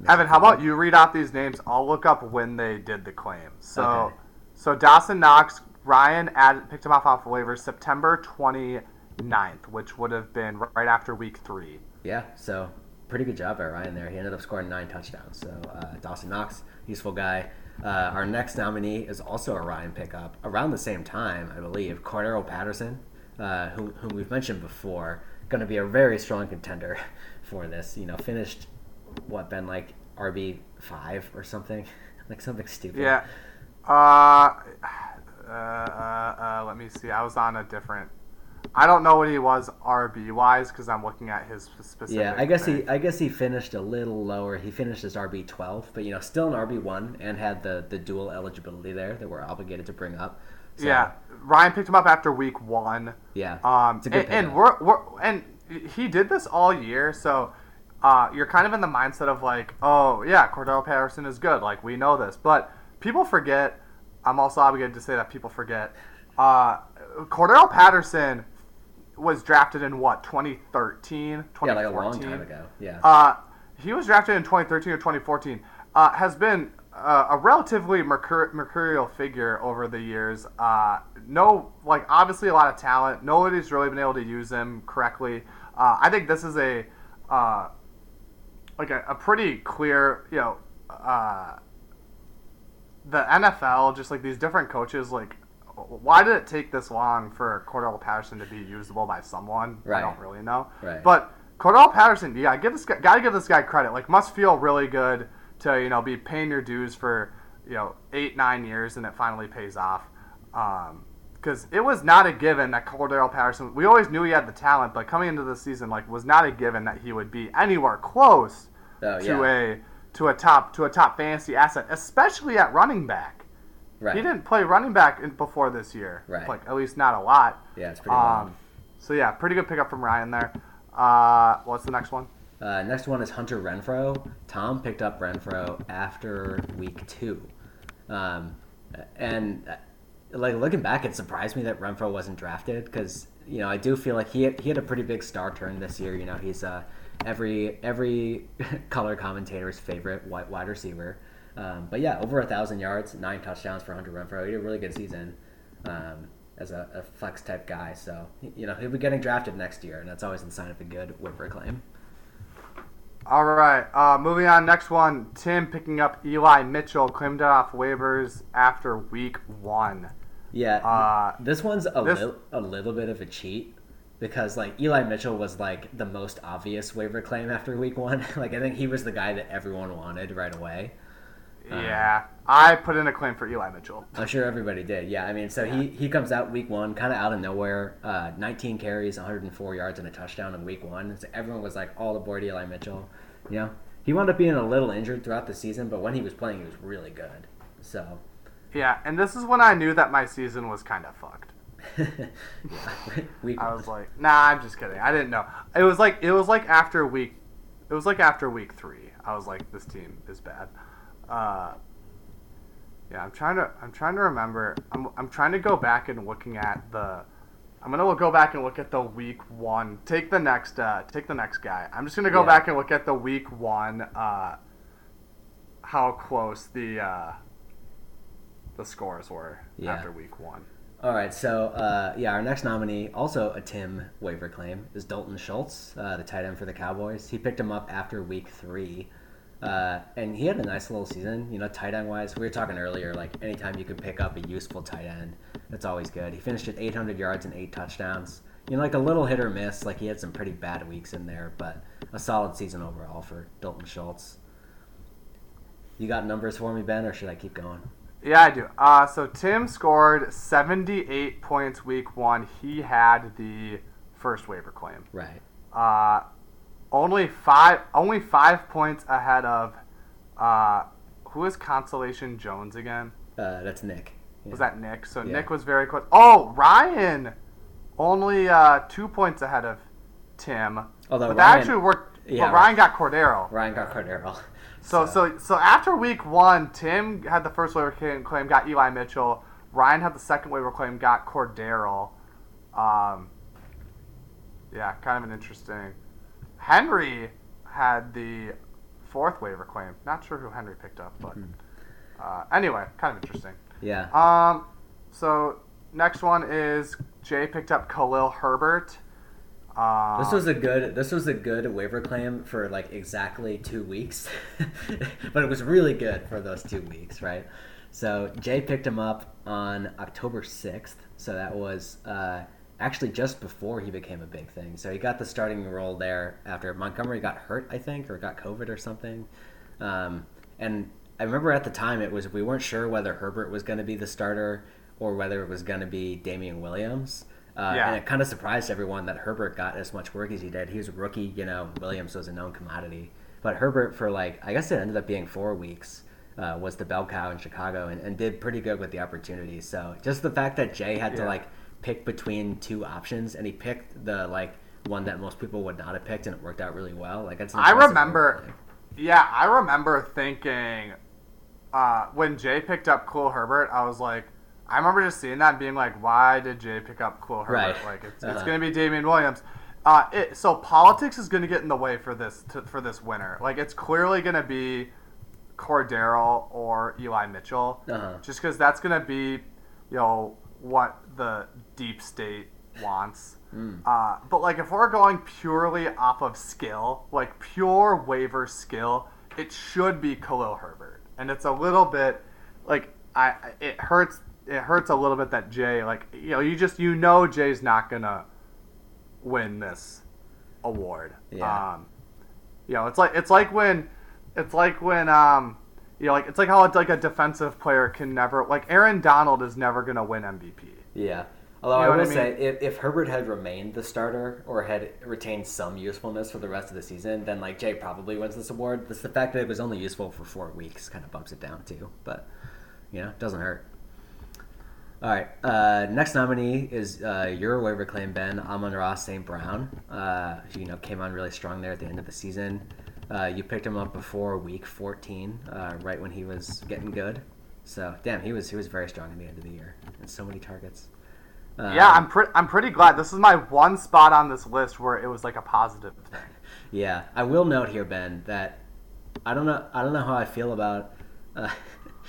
Makes Evan, how about you read off these names? I'll look up when they did the claim. So, Okay. so Dawson Knox, Ryan added, picked him off off waivers September 29th, which would have been right after week three. Yeah, so pretty good job by Ryan there. He ended up scoring nine touchdowns. So uh, Dawson Knox, useful guy. Uh, our next nominee is also a Ryan pickup around the same time, I believe. Cordarrelle Patterson, uh, who, whom we've mentioned before, going to be a very strong contender for this. You know, finished what been like RB five or something, like something stupid. Yeah. Uh, uh, uh, uh, let me see. I was on a different. I don't know what he was RB wise because I'm looking at his specific. Yeah, I guess he. I guess he finished a little lower. He finished as RB twelve, but you know, still an RB one and had the the dual eligibility there that we're obligated to bring up. So, Yeah, Ryan picked him up after week one. yeah, Um, It's a good and, and we're, we're and he did this all year, so uh, you're kind of in the mindset of like, oh yeah, Cordarrelle Patterson is good, like we know this, but people forget. I'm also obligated to say that people forget. Uh, Cordarrelle Patterson was drafted in what 2013, 2014. yeah, like a long time ago. Yeah, Uh, he was drafted in 2013 or 2014. Uh, has been uh, a relatively mercur- mercurial figure over the years. Uh, no, like obviously a lot of talent. Nobody's really been able to use him correctly. Uh, I think this is a uh, like a, a pretty clear, you know, uh, the NFL, just like these different coaches, like. Why did it take this long for Cordarrelle Patterson to be usable by someone? Right. I don't really know. Right. But Cordarrelle Patterson, yeah, give this guy, gotta give this guy credit. Like, must feel really good to you know be paying your dues for you know eight nine years, and it finally pays off. Um, because it was not a given that Cordarrelle Patterson. We always knew he had the talent, but coming into the season, like, was not a given that he would be anywhere close Oh, to yeah. a to a top to a top fantasy asset, especially at running back. right. He didn't play running back in, before this year, Right. Like at least not a lot. Yeah, it's pretty. Um, so yeah, pretty good pickup from Ryan there. Uh, what's the next one? Uh, next one is Hunter Renfrow. Tom picked up Renfrow after week two, um, and uh, like looking back, it surprised me that Renfrow wasn't drafted because you know I do feel like he had, he had a pretty big star turn this year. You know he's uh, every every color commentator's favorite wide, wide receiver. Um, but yeah, over a thousand yards, nine touchdowns for Hunter Renfrow. He had a really good season um, as a, a, flex type guy. So you know he'll be getting drafted next year, and that's always the sign of a good waiver claim. All right, uh, moving on. Next one, Tim picking up Eli Mitchell, claimed it off waivers after week one. Yeah, uh, this one's a, this... Li- a little bit of a cheat because like Eli Mitchell was like the most obvious waiver claim after week one. like I think he was the guy that everyone wanted right away. Yeah, um, I put in a claim for Eli Mitchell. I'm sure everybody did. Yeah, I mean, so yeah. he, he comes out week one, kind of out of nowhere. Uh, 19 carries, 104 yards, and a touchdown in week one. So everyone was like all aboard Eli Mitchell. You know, he wound up being a little injured throughout the season, but when he was playing, he was really good. So. Yeah, and this is when I knew that my season was kind of fucked. week I was like, nah, I'm just kidding. I didn't know. It was like it was like after week, it was like after week three. I was like, this team is bad. Uh, yeah, I'm trying to I'm trying to remember. I'm I'm trying to go back and looking at the. I'm gonna go back and look at the week one. Take the next uh, take the next guy. I'm just gonna go yeah. back and look at the week one. Uh, how close the uh, the scores were yeah. after week one. All right, so uh, yeah, our next nominee, also a Tim waiver claim, is Dalton Schultz, uh, the tight end for the Cowboys. He picked him up after week three. Uh, and he had a nice little season, you know, tight end wise. We were talking earlier, like anytime you can pick up a useful tight end, that's always good. He finished at 800 yards and eight touchdowns. You know, like a little hit or miss. Like he had some pretty bad weeks in there, but a solid season overall for Dalton Schultz. You got numbers for me, Ben, or should I keep going? Yeah, I do. Uh, so Tim scored 78 points week one. He had the first waiver claim. Right. Uh, only five only five points ahead of uh, who is Consolation Jones again? Uh, that's Nick. Yeah. Was that Nick? So yeah. Nick was very close. Oh, Ryan, only uh, two points ahead of Tim. Although but Ryan, that actually worked. Yeah, Ryan got Cordarrelle. Ryan got Cordarrelle. So, so so so after week one, Tim had the first waiver claim, got Eli Mitchell. Ryan had the second waiver claim, got Cordarrelle. Um, yeah, kind of an interesting Henry had the fourth waiver claim. Not sure who Henry picked up, but mm-hmm. uh, anyway, kind of interesting. Yeah. Um. So next one is Jay picked up Khalil Herbert. Um, this was a good. This was a good waiver claim for like exactly two weeks, but it was really good for those two weeks, right? So Jay picked him up on October sixth. So that was uh, actually just before he became a big thing. So he got the starting role there after Montgomery got hurt, I think, or got COVID or something. Um, and I remember at the time it was we weren't sure whether Herbert was going to be the starter or whether it was going to be Damien Williams. Uh, yeah. And it kind of surprised everyone that Herbert got as much work as he did. He was a rookie, you know. Williams was a known commodity, but Herbert for like I guess it ended up being four weeks. Uh, was the bell cow in Chicago and, and did pretty good with the opportunity. So just the fact that Jay had yeah. to like pick between two options, and he picked the like one that most people would not have picked, and it worked out really well. Like I remember, yeah, I remember thinking uh, when Jay picked up Khalil Herbert, I was like, I remember just seeing that and being like, why did Jay pick up Khalil Herbert? Right. Like it's, uh-huh. it's going to be Damien Williams. Uh, it, so politics is going to get in the way for this to, for this winner. Like it's clearly going to be Cordarrelle or Eli Mitchell, uh-huh. just because that's going to be, you know, what the deep state wants. Mm. Uh, but like if we're going purely off of skill, like pure waiver skill, it should be Khalil Herbert. And it's a little bit like I it hurts it hurts a little bit that Jay like you know you just you know Jay's not gonna win this award. Yeah. Um, you know it's like it's like when it's like when um you know, like it's like how like a defensive player can never like Aaron Donald is never gonna win MVP. Yeah. Although you know I will I mean? say, if, if Herbert had remained the starter or had retained some usefulness for the rest of the season, then like Jay probably wins this award. It's the fact that it was only useful for four weeks kind of bumps it down too. But you know, it doesn't hurt. All right. Uh, next nominee is uh, your waiver claim, Ben Amon-Ra St. Brown. Uh, you know, came on really strong there at the end of the season. Uh, you picked him up before week 14, uh, right when he was getting good. So, damn, he was he was very strong at the end of the year and so many targets. Um, yeah, I'm pretty I'm pretty glad. This is my one spot on this list where it was like a positive thing. Yeah, I will note here, Ben, that I don't know I don't know how I feel about uh,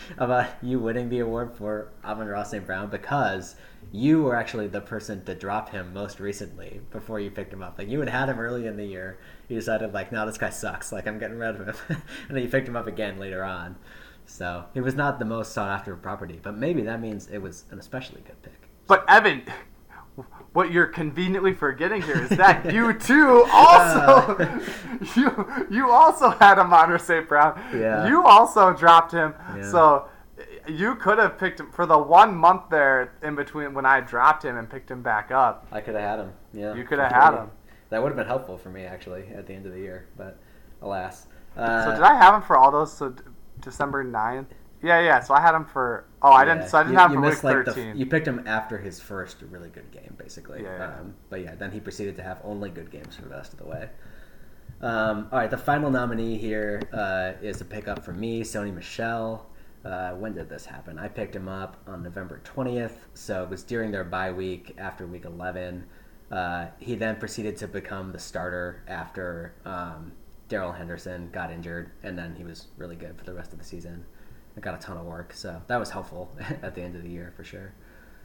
about you winning the award for Amon-Ra St. Brown because you were actually the person to drop him most recently before you picked him up. Like you had had him early in the year. You decided like, no, this guy sucks. Like I'm getting rid of him, and then you picked him up again later on. So he was not the most sought after property, but maybe that means it was an especially good pick. But Evan, what you're conveniently forgetting here is that you too also you you also had Amon St. Brown. Yeah. You also dropped him. Yeah. So you could have picked him for the one month there in between when I dropped him and picked him back up. I could have had him. Yeah, You could have had him. That would have been helpful for me actually at the end of the year, but alas. Uh, So did I have him for all those? So December 9th? Yeah, yeah. So I had him for. Oh, I didn't. Yeah, So I didn't you- have you missed, like, the 13. you picked him after his first really good game, basically. Yeah, yeah. Um, but yeah, then he proceeded to have only good games for the rest of the way. Um, all right, the final nominee here uh, is a pickup for me, Sony Michel. Uh, when did this happen? I picked him up on November 20th, so it was during their bye week after week 11. Uh, he then proceeded to become the starter after um, Darrell Henderson got injured, and then he was really good for the rest of the season. I got a ton of work, so that was helpful at the end of the year for sure.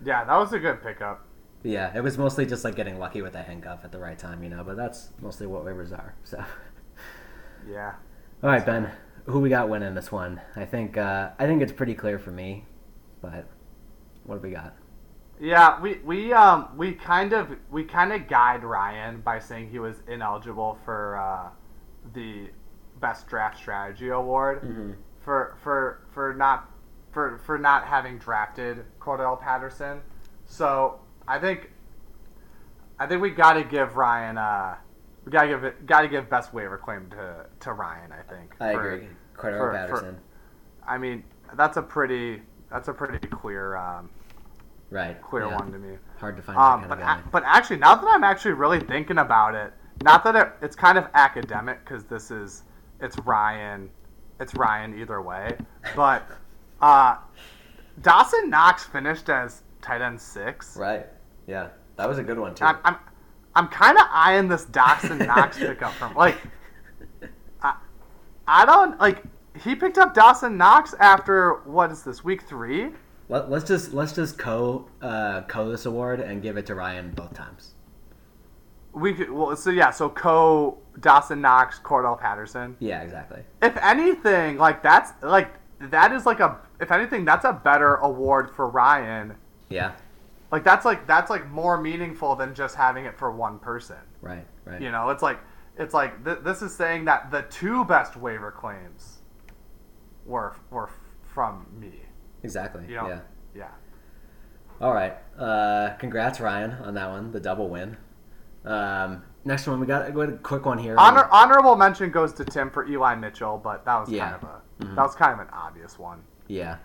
yeah, that was a good pickup. Yeah, it was mostly just like getting lucky with a handcuff at the right time, you know. But that's mostly what waivers are. So, Yeah. all right, Ben, who we got winning this one? I think uh, I think it's pretty clear for me, but what do we got? Yeah, we we um we kind of we kind of guide Ryan by saying he was ineligible for uh, the best draft strategy award Mm-hmm. For for for not for for not having drafted Cordarrelle Patterson. So I think I think we got to give Ryan uh we got to give it got to give best waiver claim to to Ryan. I think. I for- agree. Cordarrelle for- Patterson, I mean that's a pretty that's a pretty clear um, right? clear yeah. one to me. Hard to find Um, but, a- but actually, now that I'm actually really thinking about it, not that it, it's kind of academic because this is it's Ryan, it's Ryan either way. But uh, Dawson Knox finished as tight end six. right? Yeah, that was a good one too. I'm I'm, I'm kind of eyeing this Dawson Knox pickup from like I, I don't like he picked up Dawson Knox after what is this week three? Let, let's just let's just co uh, co this award and give it to Ryan both times. We could, well, so yeah, so co Dawson Knox, Cordarrelle Patterson. Yeah, exactly. If anything, like that's like that is like a if anything that's a better award for Ryan. Yeah, Like that's like that's like more meaningful than just having it for one person. right, right. You know, it's like it's like th- this is saying that the two best waiver claims were were from me. Exactly. You know? Yeah. Yeah. All right. Uh, congrats, Ryan, on that one, the double win. Um, next one, we got go ahead, a quick one here. Honor, honorable mention goes to Tim for Eli Mitchell, but that was Yeah. kind of a Mhm. that was kind of an obvious one. Yeah.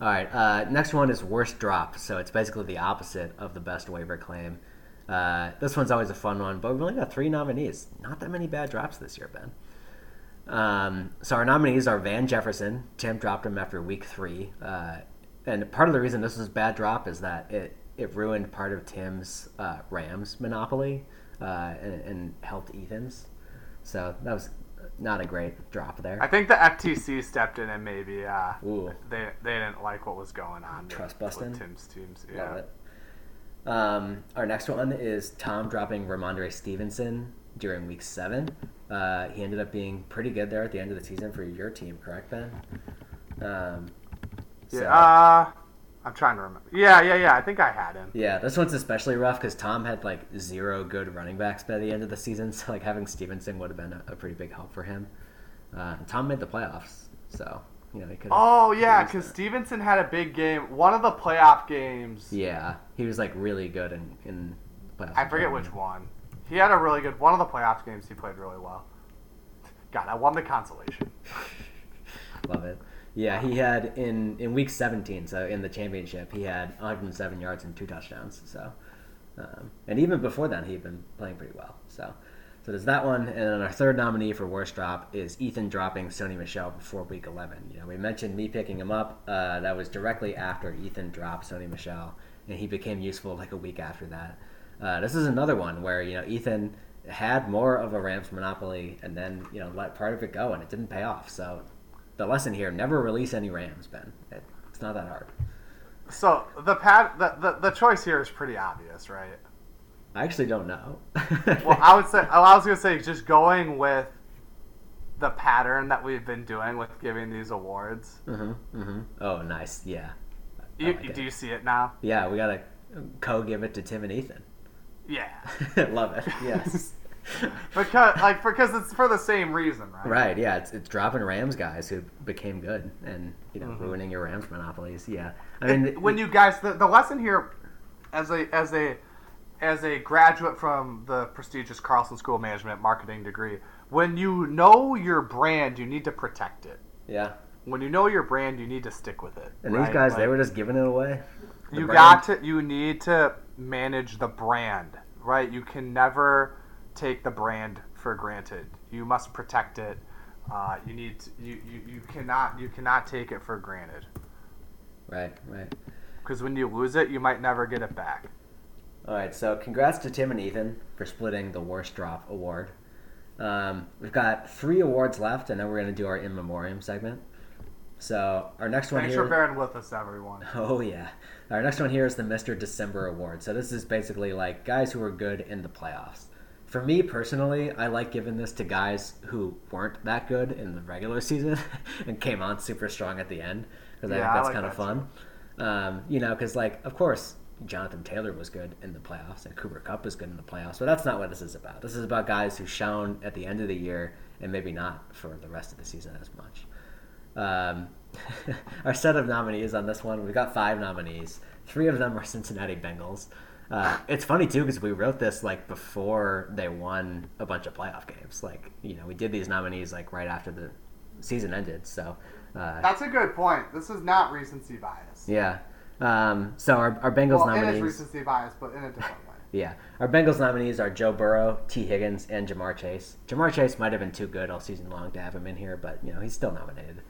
All right. Uh, next one is worst drop. So it's basically the opposite of the best waiver claim. Uh, this one's always a fun one, but we've only got three nominees. Not that many bad drops this year, Ben. Um, so our nominees are Van Jefferson. Tim dropped him after week three, uh, and part of the reason this was a bad drop is that it it ruined part of Tim's uh, Rams monopoly uh, and, and helped Ethan's. So that was not a great drop there. I think the FTC stepped in and maybe uh, Ooh. they they didn't like what was going on. with- Trust with busting? Tim's teams. Love Yeah. it. Um, our next one is Tom dropping Rhamondre Stevenson during week seven. Uh, he ended up being pretty good there at the end of the season for your team, correct, Ben? Um, so- Yeah. Uh, I'm trying to remember. Yeah, yeah, yeah. I think I had him. yeah, this one's especially rough because Tom had like zero good running backs by the end of the season. So like having Stevenson would have been a, a pretty big help for him. Uh, Tom made the playoffs, so you know he could. Oh yeah, because. Stevenson had a big game. One of the playoff games. Yeah, he was like really good in in the playoffs. I forget which one. He had a really good one of the playoff games. He played really well. God, I won the consolation. Love it. Yeah, he had in in week 17, so in the championship, he had 107 yards and two touchdowns. So, um, and even before then, he'd been playing pretty well. So, so there's that one, and then our third nominee for worst drop is Ethan dropping Sony Michel before week 11. You know, we mentioned me picking him up. Uh, that was directly after Ethan dropped Sony Michel, and he became useful like a week after that. Uh, this is another one where you know Ethan had more of a Rams monopoly, and then you know let part of it go, and it didn't pay off. So the lesson here: never release any Rams, Ben. It, it's not that hard. So the pat the, the the choice here is pretty obvious, right? I actually don't know. Well, I would say I was gonna say just going with the pattern that we've been doing with giving these awards. Mm-hmm, mm-hmm. Oh, nice. Yeah. You, like it. do you see it now? Yeah, we gotta co-give it to Tim and Ethan. Yeah. Love it. Yes. because like because it's for the same reason, right? right. Yeah. It's, it's dropping Rams guys who became good and you know Mhm. ruining your Rams monopolies. Yeah. I mean, when you guys the, the lesson here as a as a as a graduate from the prestigious Carlson School of Management marketing degree, when you know your brand, you need to protect it. yeah. When you know your brand, you need to stick with it. And right? these guys, they were just giving it away. You brand. got to you need to manage the brand, right? You can never take the brand for granted. You must protect it. Uh, you need to, you, you you cannot you cannot take it for granted Right. Right. because when you lose it, you might never get it back. All right, so congrats to Tim and Ethan for splitting the worst drop award. Um, we've got three awards left, and then we're going to do our in memoriam segment. So our next one Thanks here. for bearing with us, everyone. Oh yeah, our next one here is the Mr. December Award. So this is basically like guys who are good in the playoffs. For me personally, I like giving this to guys who weren't that good in the regular season and came on super strong at the end because I Yeah, think that's like kind of that fun. Um, you know, because like of course Jonathan Taylor was good in the playoffs and Cooper Kupp was good in the playoffs, but that's not what this is about. This is about guys who shone at the end of the year and maybe not for the rest of the season as much. Um, our set of nominees on this one, we've got five nominees. Three of them are Cincinnati Bengals. Uh, it's funny too because we wrote this like before they won a bunch of playoff games. Like you know, we did these nominees like right after the season ended. So uh, That's a good point. This is not recency bias. yeah. Um, so our, our Bengals well, it is nominees. recency bias, but in a different way. Yeah, our Bengals nominees are Joe Burrow, Tee Higgins, and Ja'Marr Chase. Ja'Marr Chase might have been too good all season long to have him in here, but you know he's still nominated.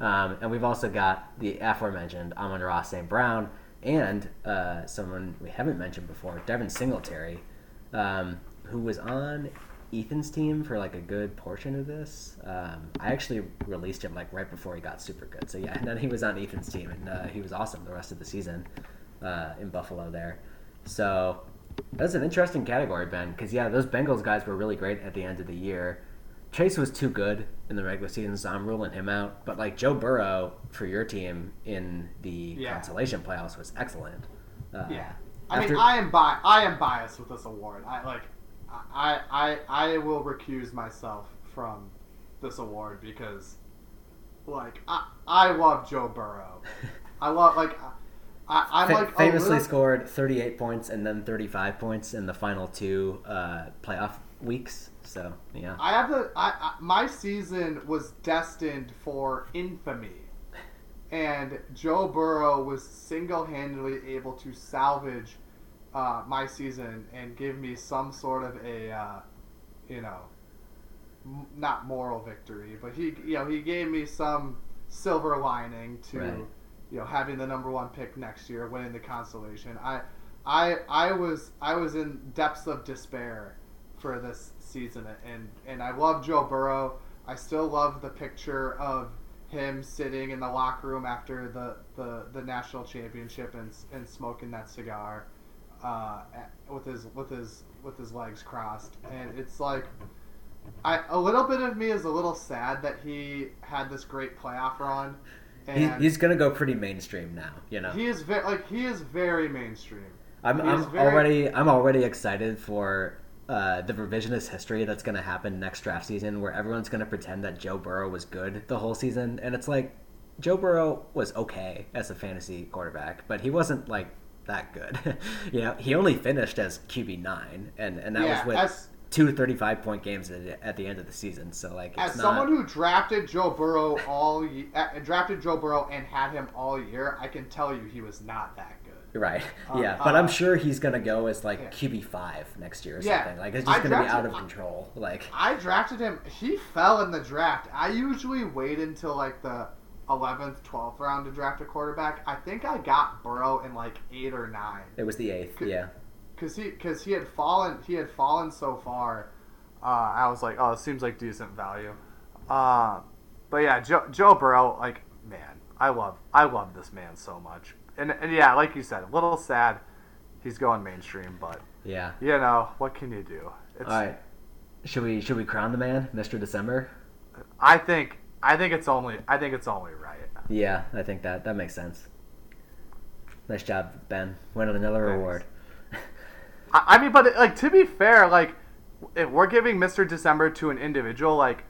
Um, and we've also got the aforementioned Amon-Ra St. Brown and uh, someone we haven't mentioned before, Devin Singletary, um, who was on Ethan's team for like a good portion of this. Um, I actually released him like right before he got super good. So yeah, and then he was on Ethan's team, and uh, he was awesome the rest of the season uh, in Buffalo there. So that's an interesting category, Ben, because yeah, those Bengals guys were really great at the end of the year. Chase was too good in the regular season, so I'm ruling him out. But like Joe Burrow for your team in the Yeah. consolation playoffs was excellent. Uh, Yeah. I after- mean, I am bi- I am biased with this award. I like, I, I, I will recuse myself from this award because, like, I, I love Joe Burrow. I love like, I, I'm Fa- like famously little- scored 38 points and then 35 points in the final two uh, playoff weeks. So yeah, I have the I, I my season was destined for infamy, and Joe Burrow was single-handedly able to salvage uh, my season and give me some sort of a uh, you know m- not moral victory, but he you know he gave me some silver lining to Right. you know having the number one pick next year, winning the consolation. I I I was I was in depths of despair for this season, and and I love Joe Burrow. I still love the picture of him sitting in the locker room after the, the, the national championship and, and smoking that cigar uh, with his with his with his legs crossed, and it's like. I, a little bit of me is a little sad that he had this great playoff run, he, and he's gonna go pretty mainstream now. You know, he is very like he is very mainstream. I'm, I'm very- already I'm already excited for uh, the revisionist history that's going to happen next draft season, where everyone's going to pretend that Joe Burrow was good the whole season, and it's like Joe Burrow was okay as a fantasy quarterback, but he wasn't like that good. you know, he only finished as QB nine, and and that yeah, was with two 35 point games at, at the end of the season. So like, it's As not, someone who drafted Joe Burrow all uh, drafted Joe Burrow and had him all year, I can tell you he was not that good. right, Uh, yeah, but I'm uh, sure he's gonna go as like yeah. QB five next year or Yeah. something. Like, it's I just gonna be out of control. Like, I drafted him. He fell in the draft. I usually wait until like the 11th, 12th round to draft a quarterback. I think I got Burrow in like eight or nine it was the eighth. Yeah, because he because he had fallen he had fallen so far. uh, I was like, oh, it seems like decent value. Uh, but yeah, Joe, Joe Burrow, like, man, I love, I love this man so much. And, and yeah, like you said, a little sad he's going mainstream, but yeah. you know, what can you do? It's, All right, should we should we crown the man, Mister December? I think, I think it's only, I think it's only right. Yeah, I think that that makes sense. Nice job, Ben. Win another Thanks. award. I, I mean, but like to be fair, like if we're giving Mr. December to an individual, like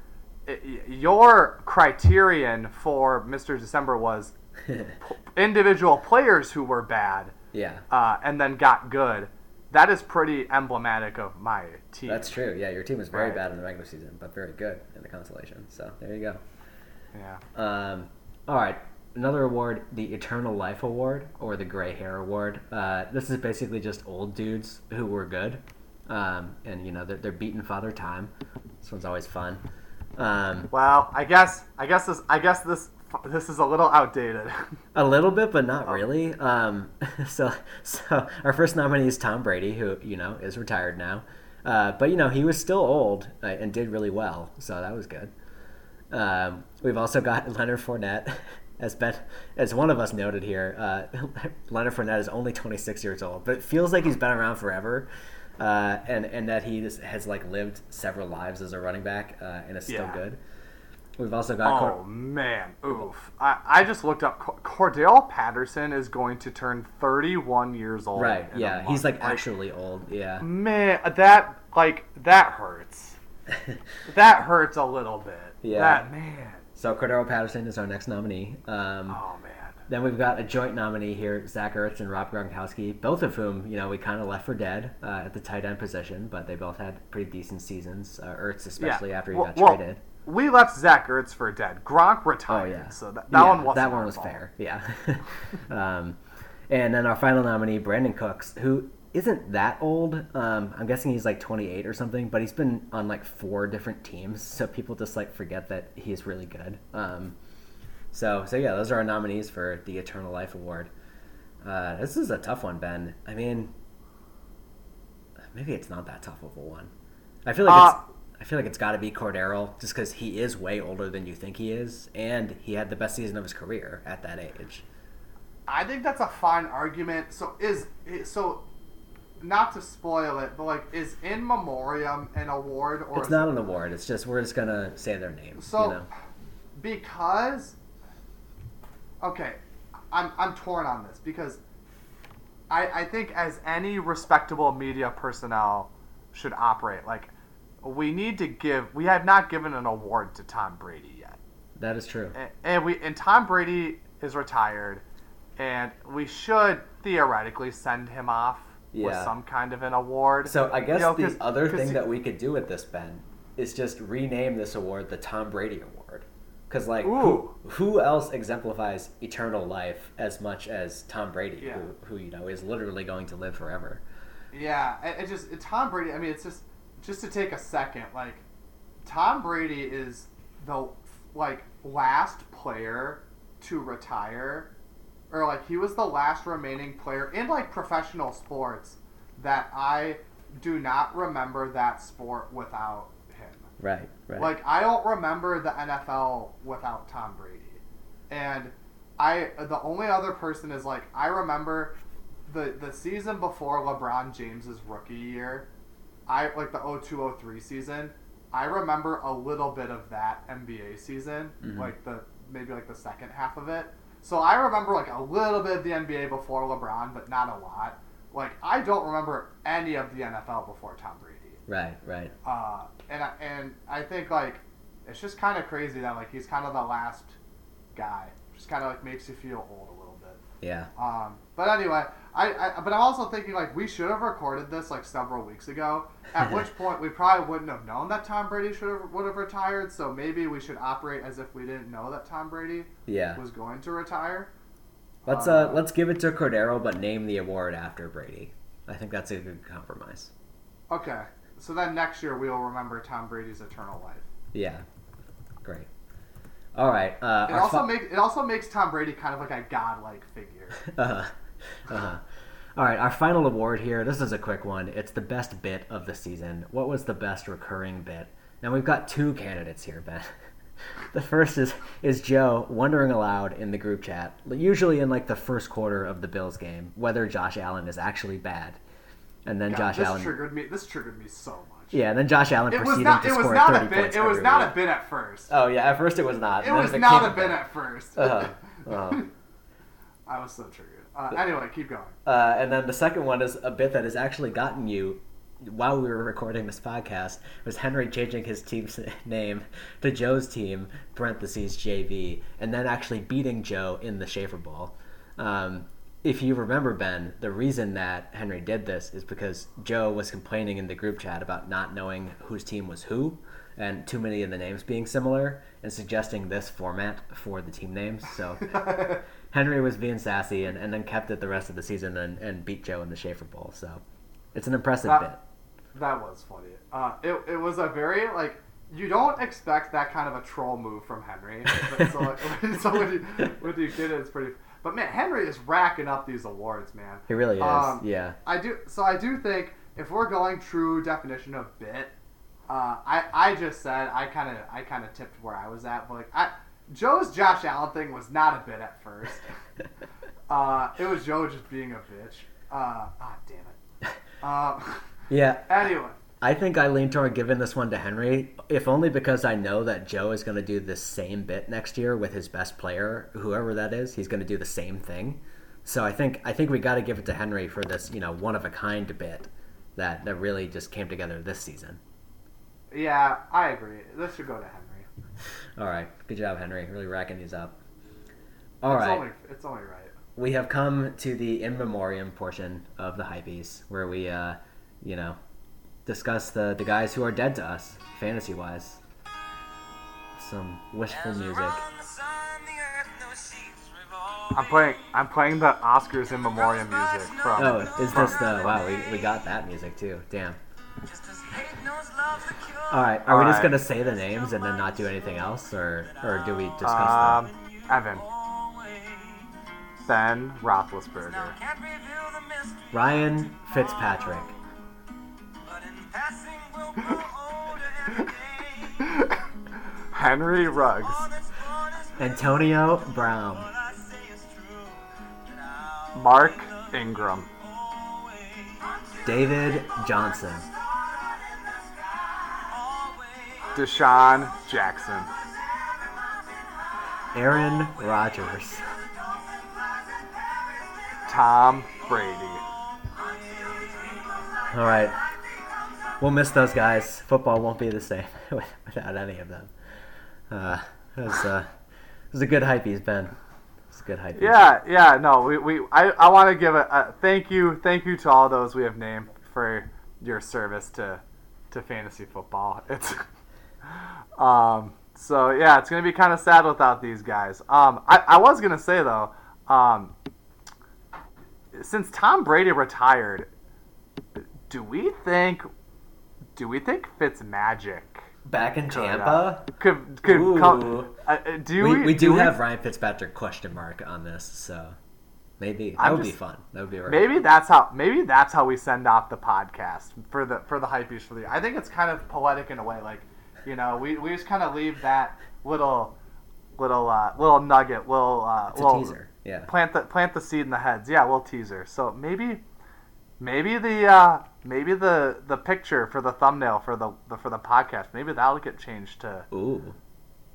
your criterion for Mr. December was individual players who were bad yeah, uh, and then got good. That is pretty emblematic of my team. that's true. Yeah, your team was very Right. bad in the regular season, but very good in the consolation. So there you go. Yeah. Um, all right, another award, the Eternal Life Award or the Gray Hair Award. Uh, this is basically just old dudes who were good, um, and you know they're, they're beating Father Time. This one's always fun. Um, Well, I guess I guess this I guess this this is a little outdated. a little bit, but not Oh. really. Um, so, so our first nominee is Tom Brady, who you know is retired now, uh, but you know he was still old uh, and did really well, so that was good. Um, we've also got Leonard Fournette, as Ben, as one of us noted here. Uh, Leonard Fournette is only 26 years old, but it feels like he's been around forever, uh, and and that he has like lived several lives as a running back uh, and is still Yeah. good. We've also got oh man, oof! I, I just looked up. Cordarrelle Patterson is going to turn 31 years old. right, yeah, he's like actually old, yeah. Man, that like that hurts. That hurts a little bit. Yeah. That man. So Cordarrelle Patterson is our next nominee. Um, Oh man. Then we've got a joint nominee here, Zach Ertz and Rob Gronkowski, both of whom, you know, we kind of left for dead uh, at the tight end position, but they both had pretty decent seasons. Uh, Ertz, especially after he Well- got well, traded. We left Zach Ertz for dead. Gronk Oh retired. yeah, So that, that Yeah, one wasn't that one was fair. Yeah. um, and then our final nominee, Brandin Cooks, who isn't that old. Um, I'm guessing he's like 28 or something, but he's been on like four different teams, so people just like forget that he's really good. Um, so, so yeah, those are our nominees for the Eternal Life Award. Uh, this is a tough one, Ben. I mean, maybe it's not that tough of a one. I feel like Uh, it's. I feel like it's got to be Cordarrelle, just because he is way older than you think he is, and he had the best season of his career at that age. I think that's a fine argument. So is so not to spoil it, but like is in memoriam an award or It's not an award. It's just we're just gonna say their names. So you know? because okay, I'm I'm torn on this because I I think as Any respectable media personnel should operate like we need to give. We have not given an award to Tom Brady yet. that is true. and, and we and Tom Brady is retired, and we should theoretically send him off with Yeah. some kind of an award. So I guess You know, the other thing that we could do with this, Ben, is just rename this award the Tom Brady Award. Because like, who, who else exemplifies eternal life as much as Tom Brady, Yeah. who, who you know is literally going to live forever? Yeah, it, it just it, Tom Brady. I mean, it's just just to take a second. Like, Tom Brady is the like last player to retire, or like he was the last remaining player in like professional sports that I do not remember that sport without him. Right, right. Like I don't remember the NFL without Tom Brady, and I the only other person is like I remember the the season before LeBron James's rookie year, I like the 0203 season. I remember a little bit of that NBA season, Mhm. like the maybe like the second half of it. So I remember like a little bit of the NBA before LeBron, but not a lot. Like I don't remember any of the NFL before Tom Brady. right, right. Uh, and I, and I think like it's just kind of crazy that like he's kind of the last guy. Just kind of like makes you feel old a little bit. Yeah. Um, but anyway, I, I but I'm also thinking like we should have recorded this like several weeks ago. At which point we probably wouldn't have known that Tom Brady should have would have retired. So maybe we should operate as if we didn't know that Tom Brady Yeah. was going to retire. Let's uh let's give it to Cordarrelle, but name the award after Brady. I think that's a good compromise. Okay, so then next year we'll remember Tom Brady's eternal life. Yeah. Great. All right. Uh, It also makes it also makes Tom Brady kind of like a godlike figure. uh-huh. Uh-huh. All right, our final award here. This is a quick one. It's the best bit of the season. What was the best recurring bit? Now we've got two candidates here, Ben. The first is is Joe wondering aloud in the group chat, usually in like the first quarter of the Bills game, whether Josh Allen is actually bad, and then God, Josh this Allen. triggered me. This triggered me so much. Yeah, and then Josh Allen It was not. to It was score not 30 a bit. points It was not week. a bit at first. Oh yeah, at first it was not. It was not a bit at first. Uh-huh. Uh-huh. I was so triggered. Uh, anyway, keep going. Uh, and then the second one is a bit that has actually gotten you while we were recording this podcast was Henry changing his team's name to Joe's team parentheses JV and then actually beating Joe in the Shaeffer Bowl. Um, if you remember Ben, the reason that Henry did this is because Joe was complaining in the group chat about not knowing whose team was who and too many of the names being similar and suggesting this format for the team names. So Henry was being sassy and, and then kept it the rest of the season and, and beat Joe in the Shaeffer Bowl. So it's an impressive That- bit. That was funny. Uh, it, it was a very like you don't expect that kind of a troll move from Henry. But so, like, so when you when you get it, it's pretty. But man, Henry is racking up these awards, man. He really is. Um, yeah. I do. So I do think if we're going true definition of bit, uh, I I just said I kind of I kind of tipped where I was at. But like I Joe's Josh Allen thing was not a bit at first. uh, it was Joe just being a bitch. Uh, ah, damn it. Um, Yeah. anyway. I think I lean toward giving this one to Henry, if only because I know that Joe is going to do the same bit next year with his best player, whoever that is. He's going to do the same thing. So I think I think we got to give it to Henry for this, you know, one of a kind bit that that really just came together this season. Yeah, I agree. This should go to Henry. All right, good job, Henry. Really racking these up. All it's right. Only, it's only right. we have come to the in memoriam portion of the hypies where we uh you know discuss the the guys who are dead to us fantasy wise some wishful music I'm playing. I'm playing the Oscars in memoriam music from. oh is this the wow we, we got that music too damn all right are we just gonna say the names and then not do anything else or or do we discuss Um, them Evan. Ben Roethlisberger. ryan fitzpatrick Henry Ruggs. antonio brown Mark Ingram. david johnson DeSean Jackson. aaron rodgers Tom Brady. All right. We'll miss those guys. Football won't be the same without any of them. Uh, it was, uh, it was a good hypies, Ben. It's a good hypies. Yeah, yeah, no, we, we I, I want to give a, a thank you, thank you to all those we have named for your service to to fantasy football. It's um so yeah, it's gonna be kind of sad without these guys. Um, I, I was gonna say though, um, since Tom Brady retired, do we think do we think Fitzmagic Back in could, uh, Tampa, could could Ooh. come? Uh, uh, do we, we, we do we- have Ryan Fitzpatrick question mark on this, so maybe that I'm would be fun. That would be right. Maybe that's how maybe that's how we send off the podcast for the for the hypies for the. I think it's kind of poetic in a way, like you know, we, we just kind of leave that little little uh, little nugget, little uh, It's a little teaser. Yeah. plant the plant the seed in the heads. Yeah, little teaser. So maybe maybe the uh, maybe the the picture for the thumbnail for the, the for the podcast maybe that'll get changed to Ooh,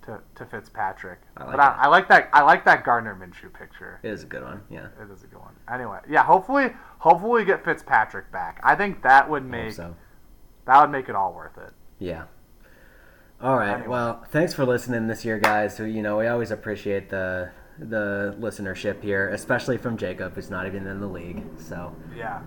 to, to Fitzpatrick. I like but that. I, I like that I like that Gardner Minshew picture. it is a good one. Yeah. It is a good one. Anyway, yeah. Hopefully, hopefully we get Fitzpatrick back. I think that would make so. that would make it all worth it. Yeah. All right. Anyway. Well, thanks for listening this year, guys. Who you know we always appreciate the the listenership here, especially from Jacob, who's not even in the league. So Yeah.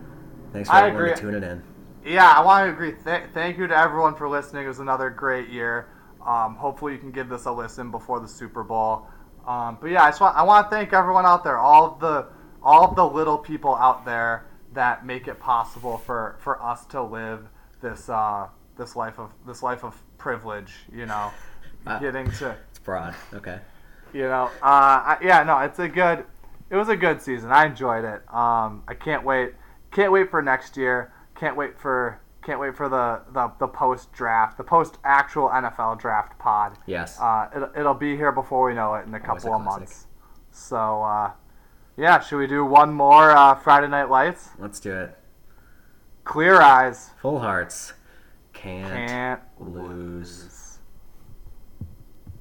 thanks for I everyone agree. tuning in. Yeah, I want to agree. Th- thank you to everyone for listening. It was another great year. Um, hopefully, you can give this a listen before the Super Bowl. Um, but yeah, I just want I want to thank everyone out there, all of the all of the little people out there that make it possible for, for us to live this uh, this life of this life of privilege. You know, Wow. getting to It's broad. Okay. you know, uh, I, yeah, no, it's a good. It was a good season. I enjoyed it. Um, I can't wait. Can't wait for next year. Can't wait for. Can't wait for the the, the post draft, the post actual NFL draft pod. Yes. Uh, it'll, it'll be here before we know it in a Always a couple of months. So, uh, yeah, should we do one more uh, Friday Night Lights? Let's do it. Clear eyes. Full hearts. Can't, Can't lose. lose.